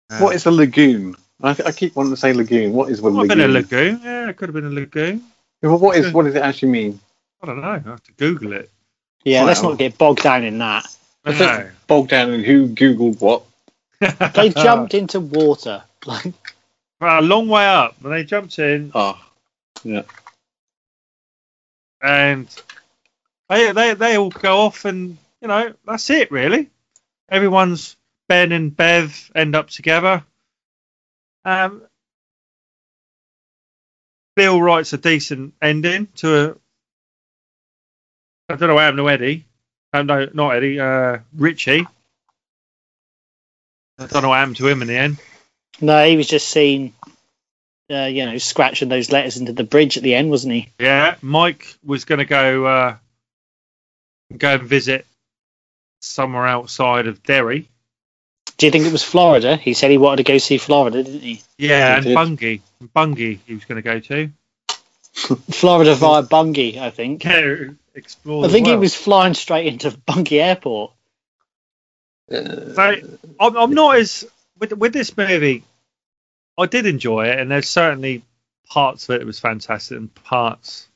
Uh, What is a lagoon? I, I keep wanting to say lagoon. What is a Might have lagoon? been a lagoon. Yeah, it could have been a lagoon. Well, what is what does it actually mean? I don't know. I have to Google it. Yeah, let's not get bogged down in that. Let's No. not bog down in who googled what. They jumped into water. Like, a long way up. And they jumped in, Oh, yeah. and they they they all go off, and you know that's it really. Everyone's Ben and Bev end up together. Um, Bill writes a decent ending to a. I don't know what happened to Eddie. Uh, no, not Eddie. Uh, Richie. I don't know what happened to him in the end. No, he was just seen, uh, you know, scratching those letters into the bridge at the end, wasn't he? Yeah, Mike was going to go uh, go and visit somewhere outside of Derry. Do you think it was Florida? He said he wanted to go see Florida, didn't he? Yeah, He and did. Bungie, Bungie, he was going to go to. Florida via Bungie, I think. Yeah, explore. I the think he was flying straight into Bungie Airport. So, I'm, I'm not as with with this movie. I did enjoy it, and there's certainly parts of it that was fantastic, and parts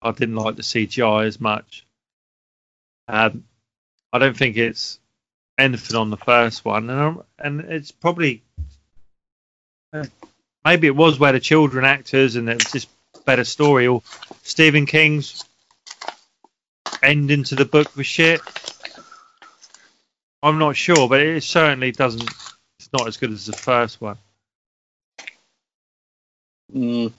I didn't like the CGI as much. Um, I don't think it's anything on the first one, and I'm, and it's probably uh, maybe it was where the children actors, and it was just better story, or Stephen King's ending to the book was shit. I'm not sure, but it certainly doesn't. Not as good as the first one. Mm.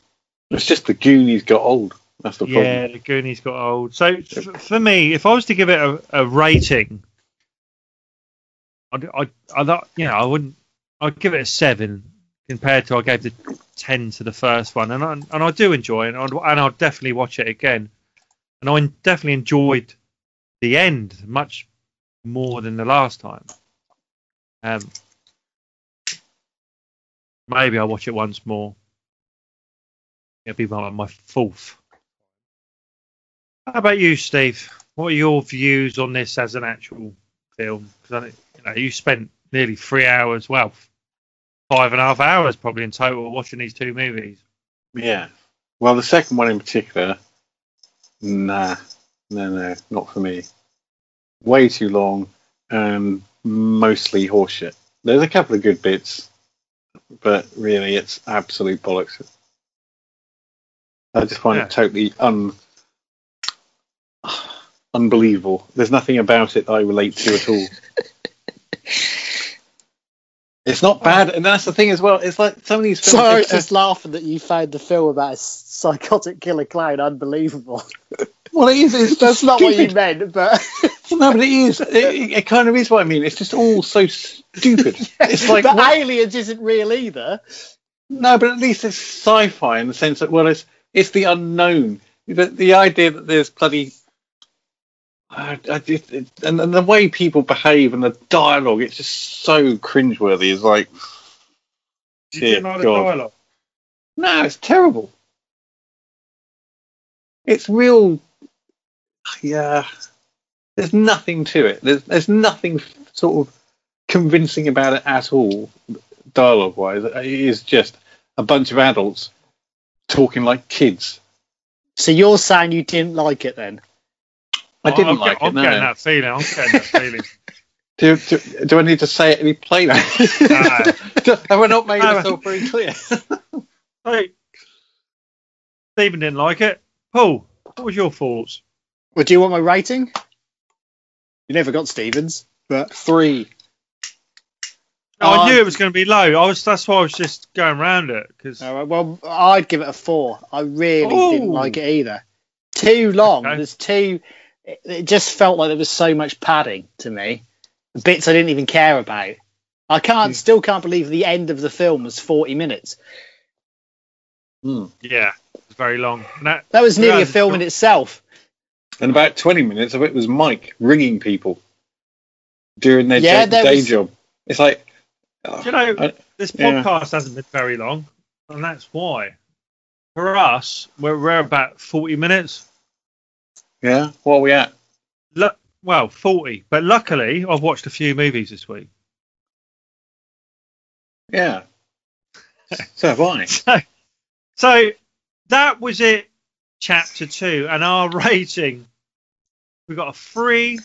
It's just the Goonies got old. That's the problem. Yeah, the Goonies got old. So f- for me, if I was to give it a, a rating, I'd, I'd, I'd, you know, I wouldn't. I'd give it a seven compared to I gave the ten to the first one, and I, and I do enjoy it, and I'd, and I'll definitely watch it again. And I definitely enjoyed the end much more than the last time. Um, maybe I'll watch it once more. It'll be my, my fourth. How about you, Steve? What are your views on this as an actual film? Because you know you spent nearly three hours, well, five and a half hours probably in total watching these two movies. Yeah. Well, the second one in particular, nah, no, no, not for me. Way too long and mostly horseshit. There's a couple of good bits, but really, it's absolute bollocks. I just find Yeah. it totally un unbelievable. There's nothing about it that I relate to at all. It's not bad, and that's the thing as well. It's like some of these films. Sorry, I was it's- just laughing that you found the film about a psychotic killer clown unbelievable. well, it is. It's That's not what you meant, but no, but it is. It, it, it kind of is what I mean. It's just all so stupid. It's like but what- Aliens isn't real either. no, but at least it's sci-fi in the sense that well, it's it's the unknown. The the idea that there's bloody. I, I just, it, and, and the way people behave and the dialogue, it's just so cringeworthy. It's like, You didn't like the dialogue. no, it's terrible. It's real. Yeah, there's nothing to it. There's there's nothing sort of convincing about it at all, dialogue wise. Uh, it is just a bunch of adults talking like kids. So you're saying you didn't like it then? I didn't I'm, like I'm it. No. getting that feeling. I'm getting that feeling. Do, do, do I need to say it any plainer? Do- Have I not made No. myself very clear? hey, Stephen didn't like it. Paul, what was your thoughts? Well, do you want my rating? You never got Stevens, but Three. No, I Um, knew it was going to be low. I was. That's why I was just going around it because All right, well, I'd give it a four. I really didn't like it either. Too long. Okay. There's too. It, it just felt like there was so much padding to me. Bits I didn't even care about. I can't, still can't believe the end of the film was 40 minutes. yeah, it was very long. That, That was nearly a film in itself. And about 20 minutes of it was Mike ringing people during their Yeah, day, day was- job. It's like, oh, you know, I- this yeah. podcast hasn't been very long, and that's why. For us, we're, we're about forty minutes. Yeah. What are we at? Lu- well, 40. But luckily, I've watched a few movies this week. Yeah. so have I. So, so that was it, chapter two. And our rating We've got a three,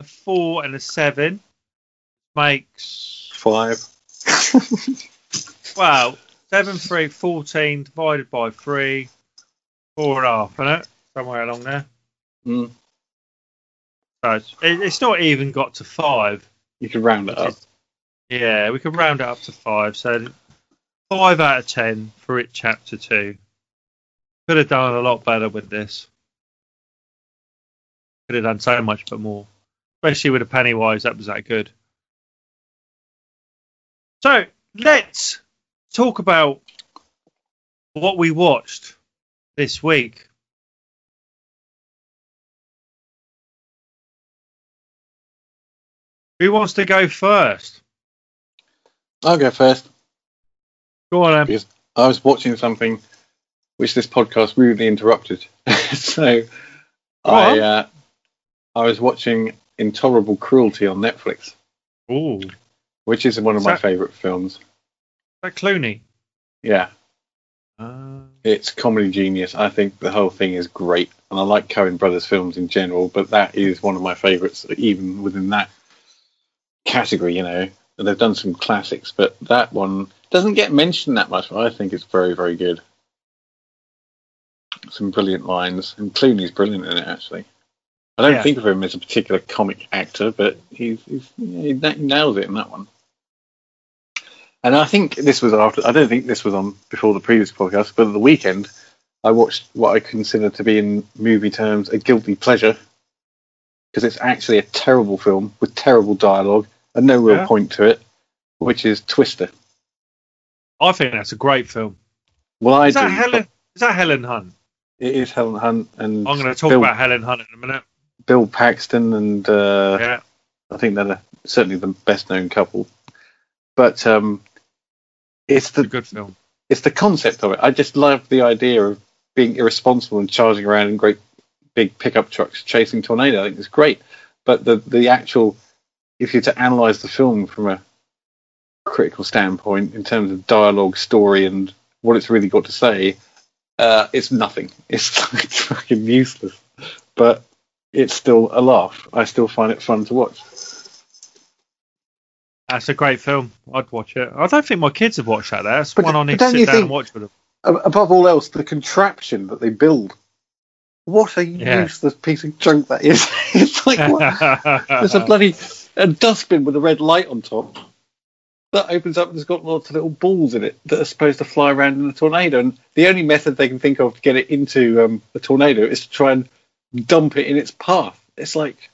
a four, and a seven. Makes, Five. well, seven, three, 14 divided by three, four and a half, isn't it? Somewhere along there. Mm. So it's, it, it's not even got to five. You can round it up. Yeah, we can round it up to five. So five out of ten for it, chapter two. Could have done a lot better with this. Could have done so much but more. Especially with a Pennywise, that was that good. So let's talk about what we watched this week. Who wants to go first? I'll go first. Go on, Em. Because I was watching something which this podcast rudely interrupted. so Go I uh, I was watching Intolerable Cruelty on Netflix, Ooh, which is one of Is my that- favourite films. that Clooney? Yeah, Uh, it's comedy genius. I think the whole thing is great, and I like Coen Brothers films in general, but that is one of my favourites, even within that category. You know, And they've done some classics, but that one doesn't get mentioned that much. But I think it's very, very good. Some brilliant lines, and Clooney's brilliant in it. Actually, I don't Yeah. think of him as a particular comic actor, but he's, he's he nails it in that one. And I think this was after. I don't think this was on before the previous podcast, but at the weekend, I watched what I consider to be, in movie terms, a guilty pleasure, because it's actually a terrible film with terrible dialogue and no real Yeah. point to it, which is Twister. I think that's a great film. Well, I Is that do. Helen? Is that Helen Hunt? It is Helen Hunt and I'm going to talk Bill, about Helen Hunt in a minute. Bill Paxton, and uh, Yeah, I think they're the, certainly the best known couple. But um, it's it's the good film. it's the concept of it. I just love the idea of being irresponsible and charging around in great big pickup trucks chasing tornado. I think it's great. But the the actual, if you're to analyze the film from a critical standpoint in terms of dialogue, story, and what it's really got to say, uh, it's nothing. It's like fucking useless. But it's still a laugh. I still find it fun to watch. That's a great film. I'd watch it. I don't think my kids have watched that. That's But- one I need to sit down think- and watch with them. Above all else, the contraption that they build. What a Yeah. useless piece of junk that is. it's like what? There's a bloody a dustbin with a red light on top that opens up and it's got lots of little balls in it that are supposed to fly around in a tornado. And the only method they can think of to get it into um, a tornado is to try and dump it in its path. It's like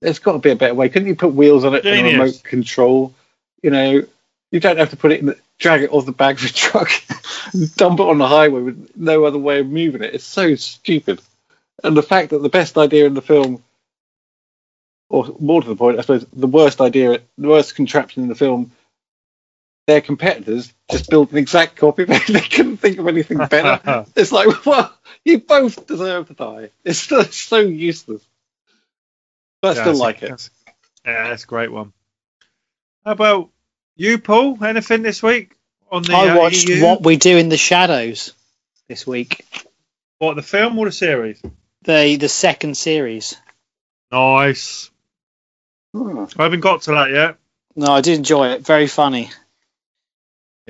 there's got to be a better way. Couldn't you put wheels on it and a remote control? You know, you don't have to put it in the drag it off the back of a truck and dump it on the highway with no other way of moving it. It's so stupid. And the fact that the best idea in the film or more to the point, I suppose the worst idea, the worst contraption in the film, their competitors just built an exact copy. They, they couldn't think of anything better. it's like, well, you both deserve to die. It's so, so useless. But I Yeah, still that's a- like it. that's- Yeah, that's a great one. How about you, Paul? Anything this week on the I uh, watched EU? What We Do in the Shadows this week. What, the film or the series? The the second series. Nice. Hmm. I haven't got to that yet. No, I did enjoy it. Very funny.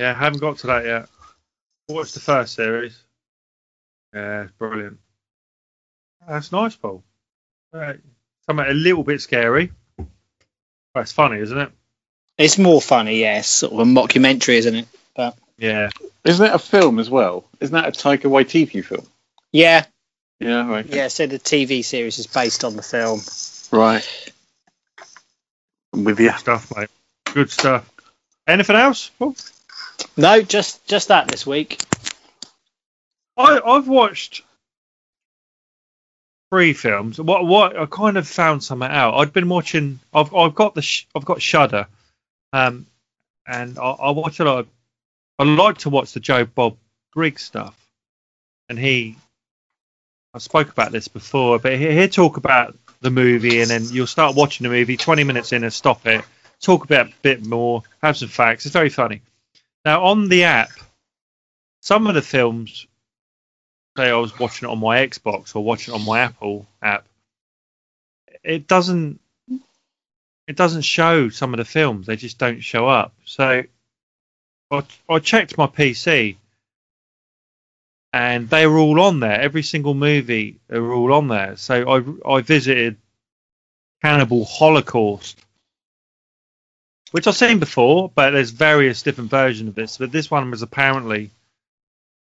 Yeah, I haven't got to that yet. Watched the first series. Yeah, it's brilliant. That's nice, Paul. Right. Something a little bit scary. But it's funny, isn't it? It's more funny, yes. Sort of a mockumentary, isn't it? Yeah. Isn't that a film as well? Isn't that a Taika Waititi film? Yeah, Yeah, right. yeah. So the TV series is based on the film. Right. I'm with you. Good stuff, mate. Good stuff. Anything else? Paul? No, just just that this week. I, I've watched three films. What what I kind of found something out. I'd been watching. I've I've got the sh- I've got Shudder, um, and I, I watch a lot. Of, I like to watch the Joe Bob Briggs stuff, and he I spoke about this before, but here, here talk about the movie, and then you'll start watching the movie. Twenty minutes in, and stop it. Talk about a bit more, have some facts. It's very funny. Now on the app, some of the films, say oh, I was watching it on my Xbox or watching it on my Apple app, it doesn't it doesn't show some of the films. They just don't show up. So I, I checked my PC and they were all on there. Every single movie, they were all on there. So I, I visited Cannibal Holocaust, which I've seen before, but there's various different versions of this. But this one was apparently,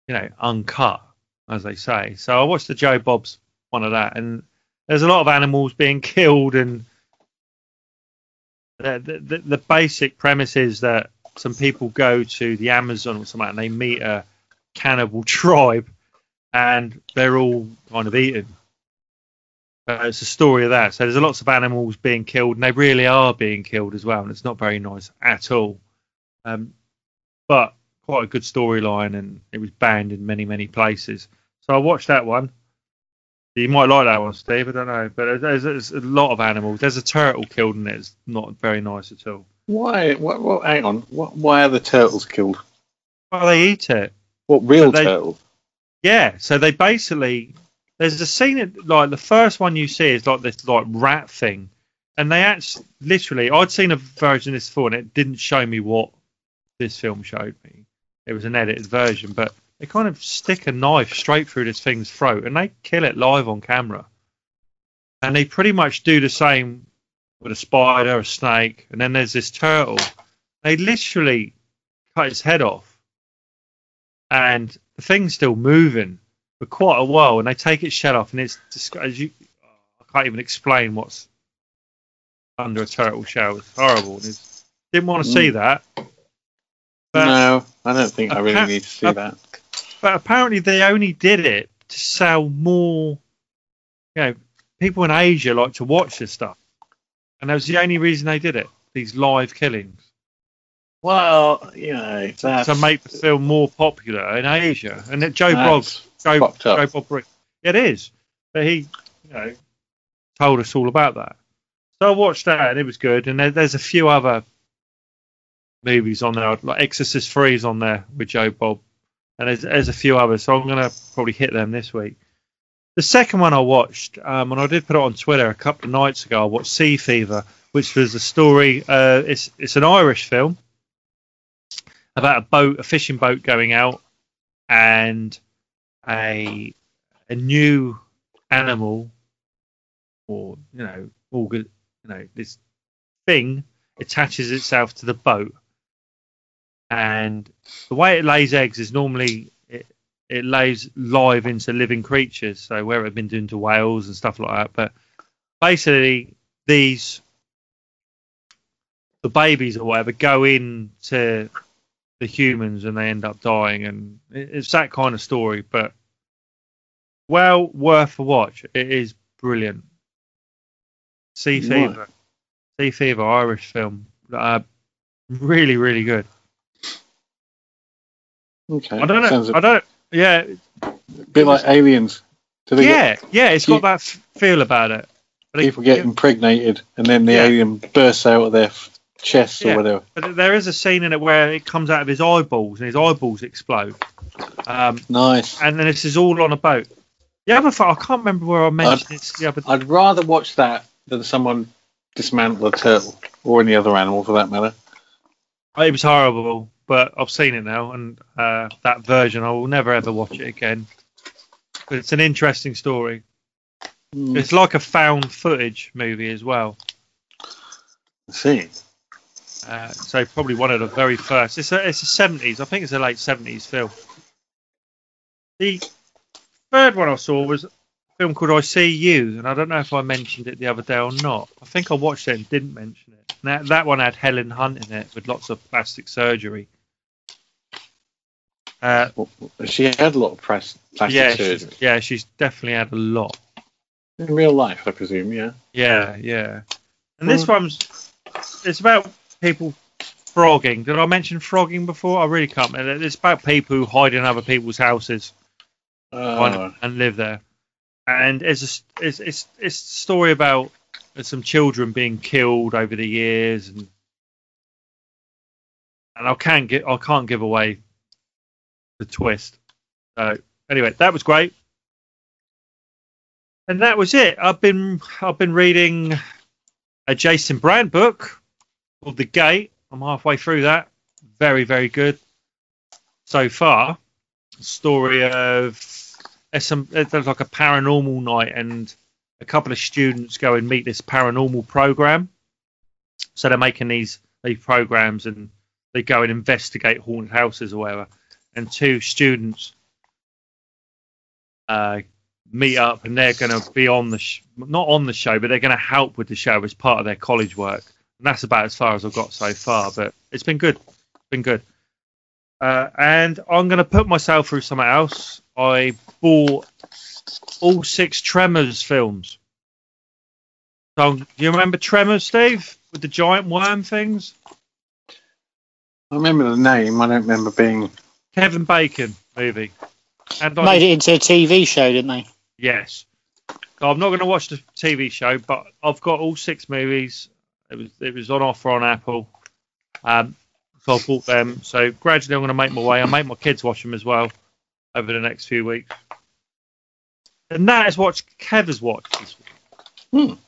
you know, uncut, as they say. So I watched the Joe Bob's one of that, and there's a lot of animals being killed, and the, the, the basic premise is that some people go to the Amazon or something and they meet a cannibal tribe and they're all kind of eaten. Uh, it's a story of that. So there's lots of animals being killed and they really are being killed as well. And it's not very nice at all. Um, but quite a good storyline and it was banned in many, many places. So I watched that one. You might like that one, Steve. I don't know, but there's, there's a lot of animals. There's a turtle killed in it. It's not very nice at all. Why? What, what, hang on. What, why are the turtles killed? Well, they eat it. What real they- turtles? Yeah. So they basically there's a scene that, like the first one you see is like this like rat thing, and they actually literally I'd seen a version of this before and it didn't show me what this film showed me. It was an edited version, but they kind of stick a knife straight through this thing's throat and they kill it live on camera. And they pretty much do the same with a spider, a snake, and then there's this turtle. They literally cut its head off, and the thing's still moving for quite a while. And they take its shell off, and it's just, as you, I can't even explain what's under a turtle shell. It's horrible. And it's, didn't want to see mm. that. But, no, I don't think I really need to see that. but apparently they only did it to sell more. You know, people in Asia like to watch this stuff, and that was the only reason they did it. These live killings Well, you know, that's, to make the film more popular in Asia. And that Joe Broggs, Joe. Joe Bob Brick, it is. But he, you know, told us all about that. So I watched that and it was good. And there, there's a few other movies on there, like Exorcist Three is on there with Joe Bob, and there's, there's a few others. So I'm gonna probably hit them this week. The second one I watched, um, and I did put it on Twitter a couple of nights ago. I watched Sea Fever, which was a story. Uh, it's it's an Irish film about a boat, a fishing boat going out, and a a new animal, or you know, you know, this thing attaches itself to the boat, and the way it lays eggs is normally it, it lays live into living creatures. So where it's been doing to whales and stuff like that, but basically these the babies or whatever go into the humans and they end up dying. And it's that kind of story but well worth a watch. It is brilliant. Sea fever. Sea fever irish film. Uh, really really good. Okay. i don't know Sounds i don't yeah. A bit like aliens. Do they yeah yeah it's You- got that feel about it. Get, people get impregnated and then the Yeah. alien bursts out of their chest Yeah. or whatever? but there is a scene in it where it comes out of his eyeballs and his eyeballs explode um, Nice. and then this is all on a boat the other thing i can't remember where i mentioned it the other I'd rather watch that than someone dismantle a turtle or any other animal for that matter. It was horrible, but I've seen it now, and uh, that version I will never ever watch it again. But it's an interesting story. Mm. It's like a found footage movie as well. I see. Uh, so probably one of the very first. It's a it's a seventies. I think it's a late seventies film. The third one I saw was a film called I See You, and I don't know if I mentioned it the other day or not. I think I watched it and didn't mention it. Now, that one had Helen Hunt in it with lots of plastic surgery. Uh, She had a lot of press, plastic yeah, she's, yeah, she's definitely had a lot. In real life, I presume, yeah. Yeah, yeah. And this one's it's about people frogging. Did I mention frogging before? I really can't. remember. It's about people who hide in other people's houses Uh, and, and live there. and it's a, it's it's it's a story about some children being killed over the years, and and I can't get I can't give away the twist. So anyway, that was great, and that was it. I've been I've been reading a Jason Brand book called The Gate. I'm halfway through that. Very very good so far. Story of there's some there's like a paranormal night and a couple of students go and meet this paranormal program. So they're making these these programs and they go and investigate haunted houses or whatever. And two students uh, meet up and they're going to be on the sh- not on the show, but they're going to help with the show as part of their college work. And that's about as far as I've got so far. But it's been good. It's been good. Uh, and I'm going to put myself through something else. I bought all six Tremors films. So, do you remember Tremors, Steve, with the giant worm things? I remember the name. I don't remember being. Kevin Bacon movie. And I- Made it into a TV show, didn't they? Yes. So I'm not going to watch the TV show, but I've got all six movies. It was it was on offer on Apple, um, so I bought them. So gradually, I'm going to make my way. I make my kids watch them as well over the next few weeks. And that is what Kev has watched. this week.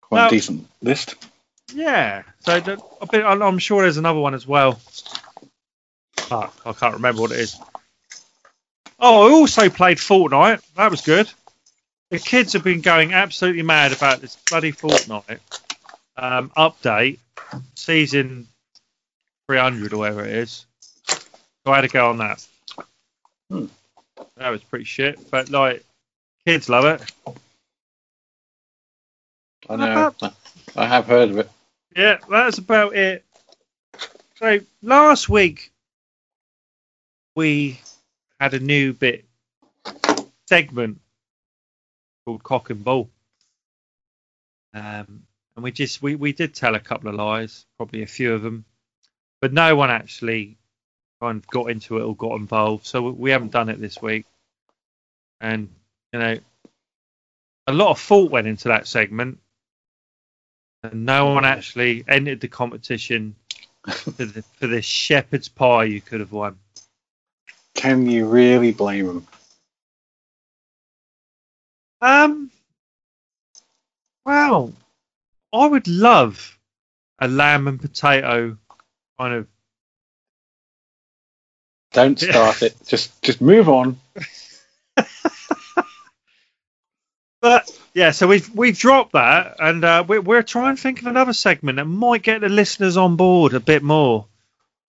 Quite No. a decent list. Yeah. So the, been, I'm I'm sure there's another one as well. But I can't remember what it is. Oh, I also played Fortnite. That was good. The kids have been going absolutely mad about this bloody Fortnite um, update, season 300 or whatever it is. So I had to go on that. Hmm. That was pretty shit, but like, kids love it. I know. I have heard of it. Yeah, that's about it. So last week we had a new bit segment called Cock and Bull. Um, and we just we, we did tell a couple of lies, probably a few of them, but no one actually kind of got into it or got involved. So we- we haven't done it this week. And you know, a lot of thought went into that segment and no one actually entered the competition for the for the shepherd's pie you could have won. Can you really blame them? Um, well, I would love a lamb and potato kind of. Don't start it. Just just move on. But yeah, so we've we've dropped that, and uh, we're we're trying to think of another segment that might get the listeners on board a bit more.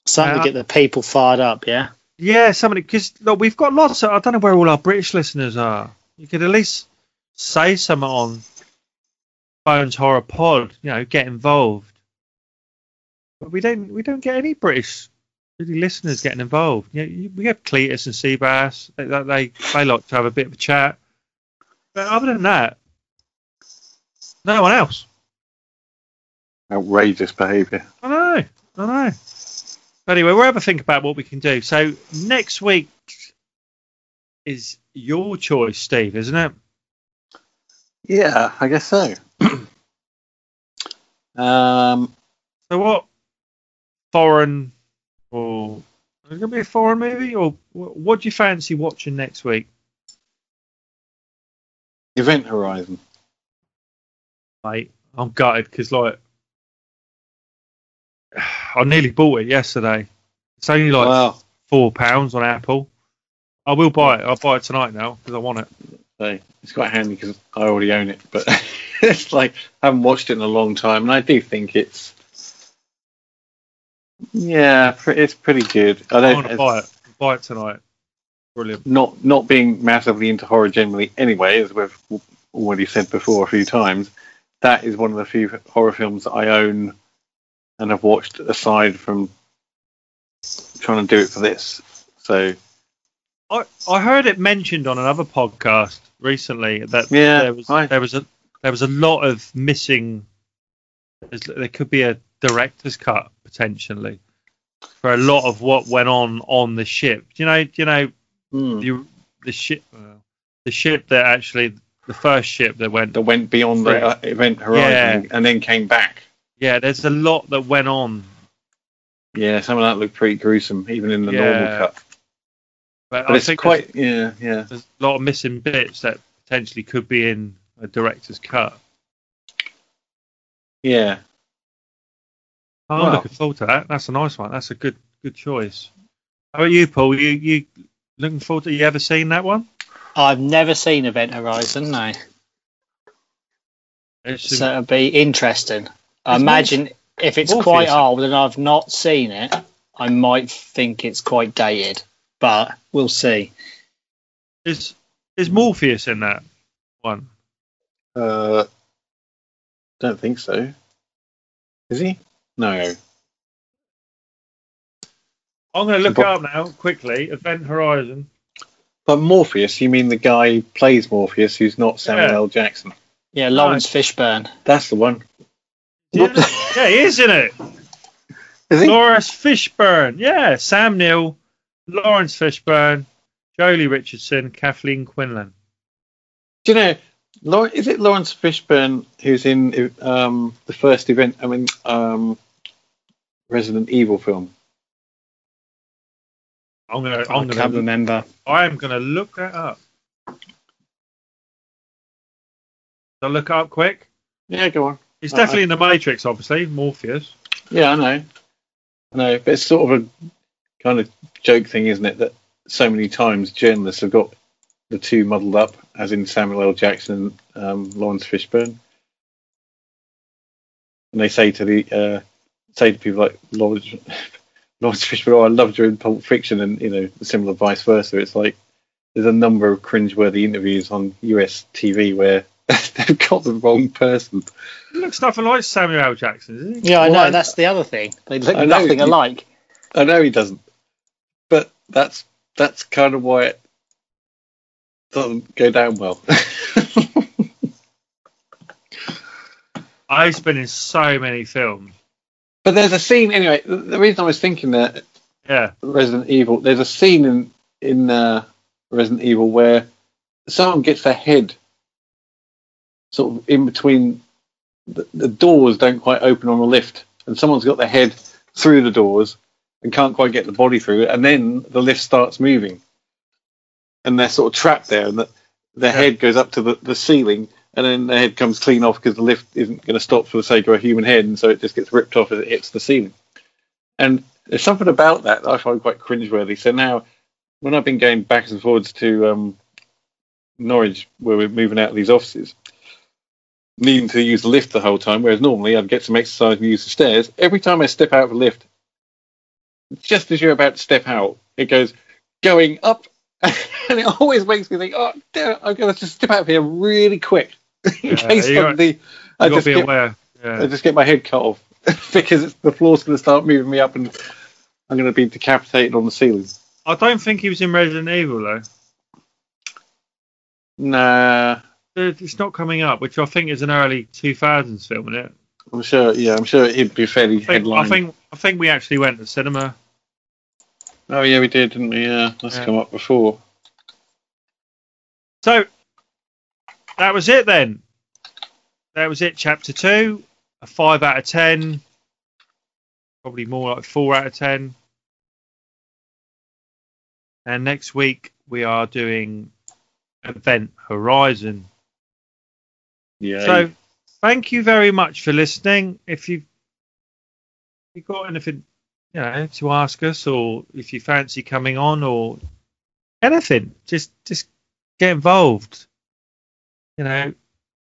Something Yeah. to get the people fired up, yeah? Yeah, somebody because look, we've got lots. Of, I don't know where all our British listeners are. You could at least say something on Bones Horror Pod. You know, get involved. But we don't. We don't get any British really listeners getting involved. Yeah, you, we have Cletus and Seabass. They, they they they like to have a bit of a chat. But other than that, no one else. Outrageous behaviour. I know. I know. Anyway, we'll have a think about what we can do. So next week is your choice, Steve, isn't it? Yeah, I guess so. um, So what foreign or is it going to be a foreign movie or what do you fancy watching next week? Event Horizon. Mate, I'm gutted because like I nearly bought it yesterday. It's only like wow. four pounds on Apple. I will buy it. I'll buy it tonight now because I want it. So it's quite handy because I already own it, but it's like I haven't watched it in a long time, and I do think it's yeah, it's pretty good. I I don't want to buy it. Buy it tonight. Brilliant. not not being massively into horror generally anyway, as we've already said before a few times. That is one of the few horror films that I own and have watched aside from trying to do it for this. So I, I heard it mentioned on another podcast recently that Yeah, there was I- there was a there was a lot of missing. There could be a director's cut potentially for a lot of what went on on the ship. You know, you know hmm, the the ship the ship that actually the first ship that went. That went beyond the uh, event horizon and then came back. Yeah, there's a lot that went on, Yeah, some of that looked pretty gruesome, even in the Yeah. normal cut. But, But I it's think quite, yeah, yeah. there's, there's a lot of missing bits that potentially could be in a director's cut. Yeah. I'm Wow. looking forward to that. That's a nice one. That's a good good choice. How about you, Paul? You you looking forward to? You ever seen that one? I've never seen Event Horizon, no. It's So it'll be interesting. I It's imagine if it's Morpheus. quite old and I've not seen it, I might think it's quite dated. But we'll see. is is Morpheus in that one? Uh, don't think so. Is he? No. I'm going to look But- up now quickly. Event Horizon. But Morpheus, you mean the guy who plays Morpheus who's not Samuel Yeah. L. Jackson? Yeah, Laurence Fishburne. That's the one. Yeah, yeah, he is in it. Is he? Laurence Fishburne. Yeah, Sam Neill, Laurence Fishburne, Joely Richardson, Kathleen Quinlan. Do you know, is it Laurence Fishburne who's in um, the first event, I mean, um, Resident Evil film? I'm gonna. I I'm can't gonna. remember. I am gonna look that up. So look it up quick. Yeah, go on. It's Uh, definitely in the Matrix, obviously. Morpheus. Yeah, I know. I know, but it's sort of a kind of joke thing, isn't it? That so many times journalists have got the two muddled up, as in Samuel L. Jackson and um, Laurence Fishburne, and they say to the uh, say to people like Laurence, Laurence Fishburne, "Oh, I loved you in Pulp Fiction," and you know, similar vice versa. It's like there's a number of cringeworthy interviews on US TV where they've got the wrong person. He looks nothing like Samuel L. Jackson, isn't he? Yeah, I Well, know. I- That's the other thing. They look nothing you- alike. I know he doesn't, but that's that's kind of why it doesn't go down well. He's been in so many films. but there's a scene anyway. The, the reason I was thinking that Yeah. Resident Evil, there's a scene in in uh, Resident Evil where someone gets their head sort of in between the, the doors don't quite open on the lift, and someone's got their head through the doors and can't quite get the body through, and then the lift starts moving, and they're sort of trapped there, and the, their Yeah. head goes up to the, the ceiling, and then their head comes clean off because the lift isn't going to stop for the sake of a human head, and so it just gets ripped off as it hits the ceiling. And there's something about that that I find quite cringeworthy. So now, when I've been going backwards and forwards to um, Norwich, where we're moving out of these offices, needing to use the lift the whole time, whereas normally I'd get some exercise and use the stairs. Every time I step out of the lift, just as you're about to step out, it goes going up, and it always makes me think, "Oh, damn I'm going to just step out of here really quick in Yeah, case you got- suddenly I just be get, aware. I just get my head cut off because it's, the floor's going to start moving me up, and I'm going to be decapitated on the ceiling." I don't think he was in Resident Evil though. Nah, It's not coming up, which I think is an early 2000s film, isn't it? I'm sure. Yeah, I'm sure it'd be fairly I think, headline. I think I think we actually went to cinema. Oh yeah, we did, didn't we? Yeah, that's Yeah. come up before. So that was it then. That was it. Chapter two, a five out of ten, probably more like four out of ten. And next week we are doing Event Horizon. Yeah. So thank you very much for listening. If you've, if you've got anything you know to ask us, or if you fancy coming on, or anything, just just get involved. You know,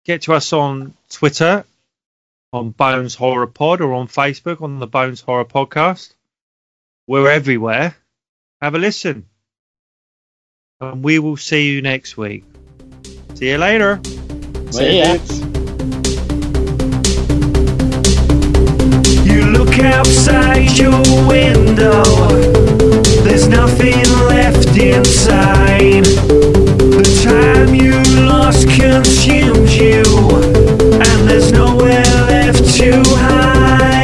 get to us on Twitter, on Bones Horror Pod, or on Facebook on the Bones Horror Podcast. We're everywhere. Have a listen. And we will see you next week. See you later. See ya. You outside your window. There's nothing left inside. The time you lost consumes you And there's nowhere left to hide.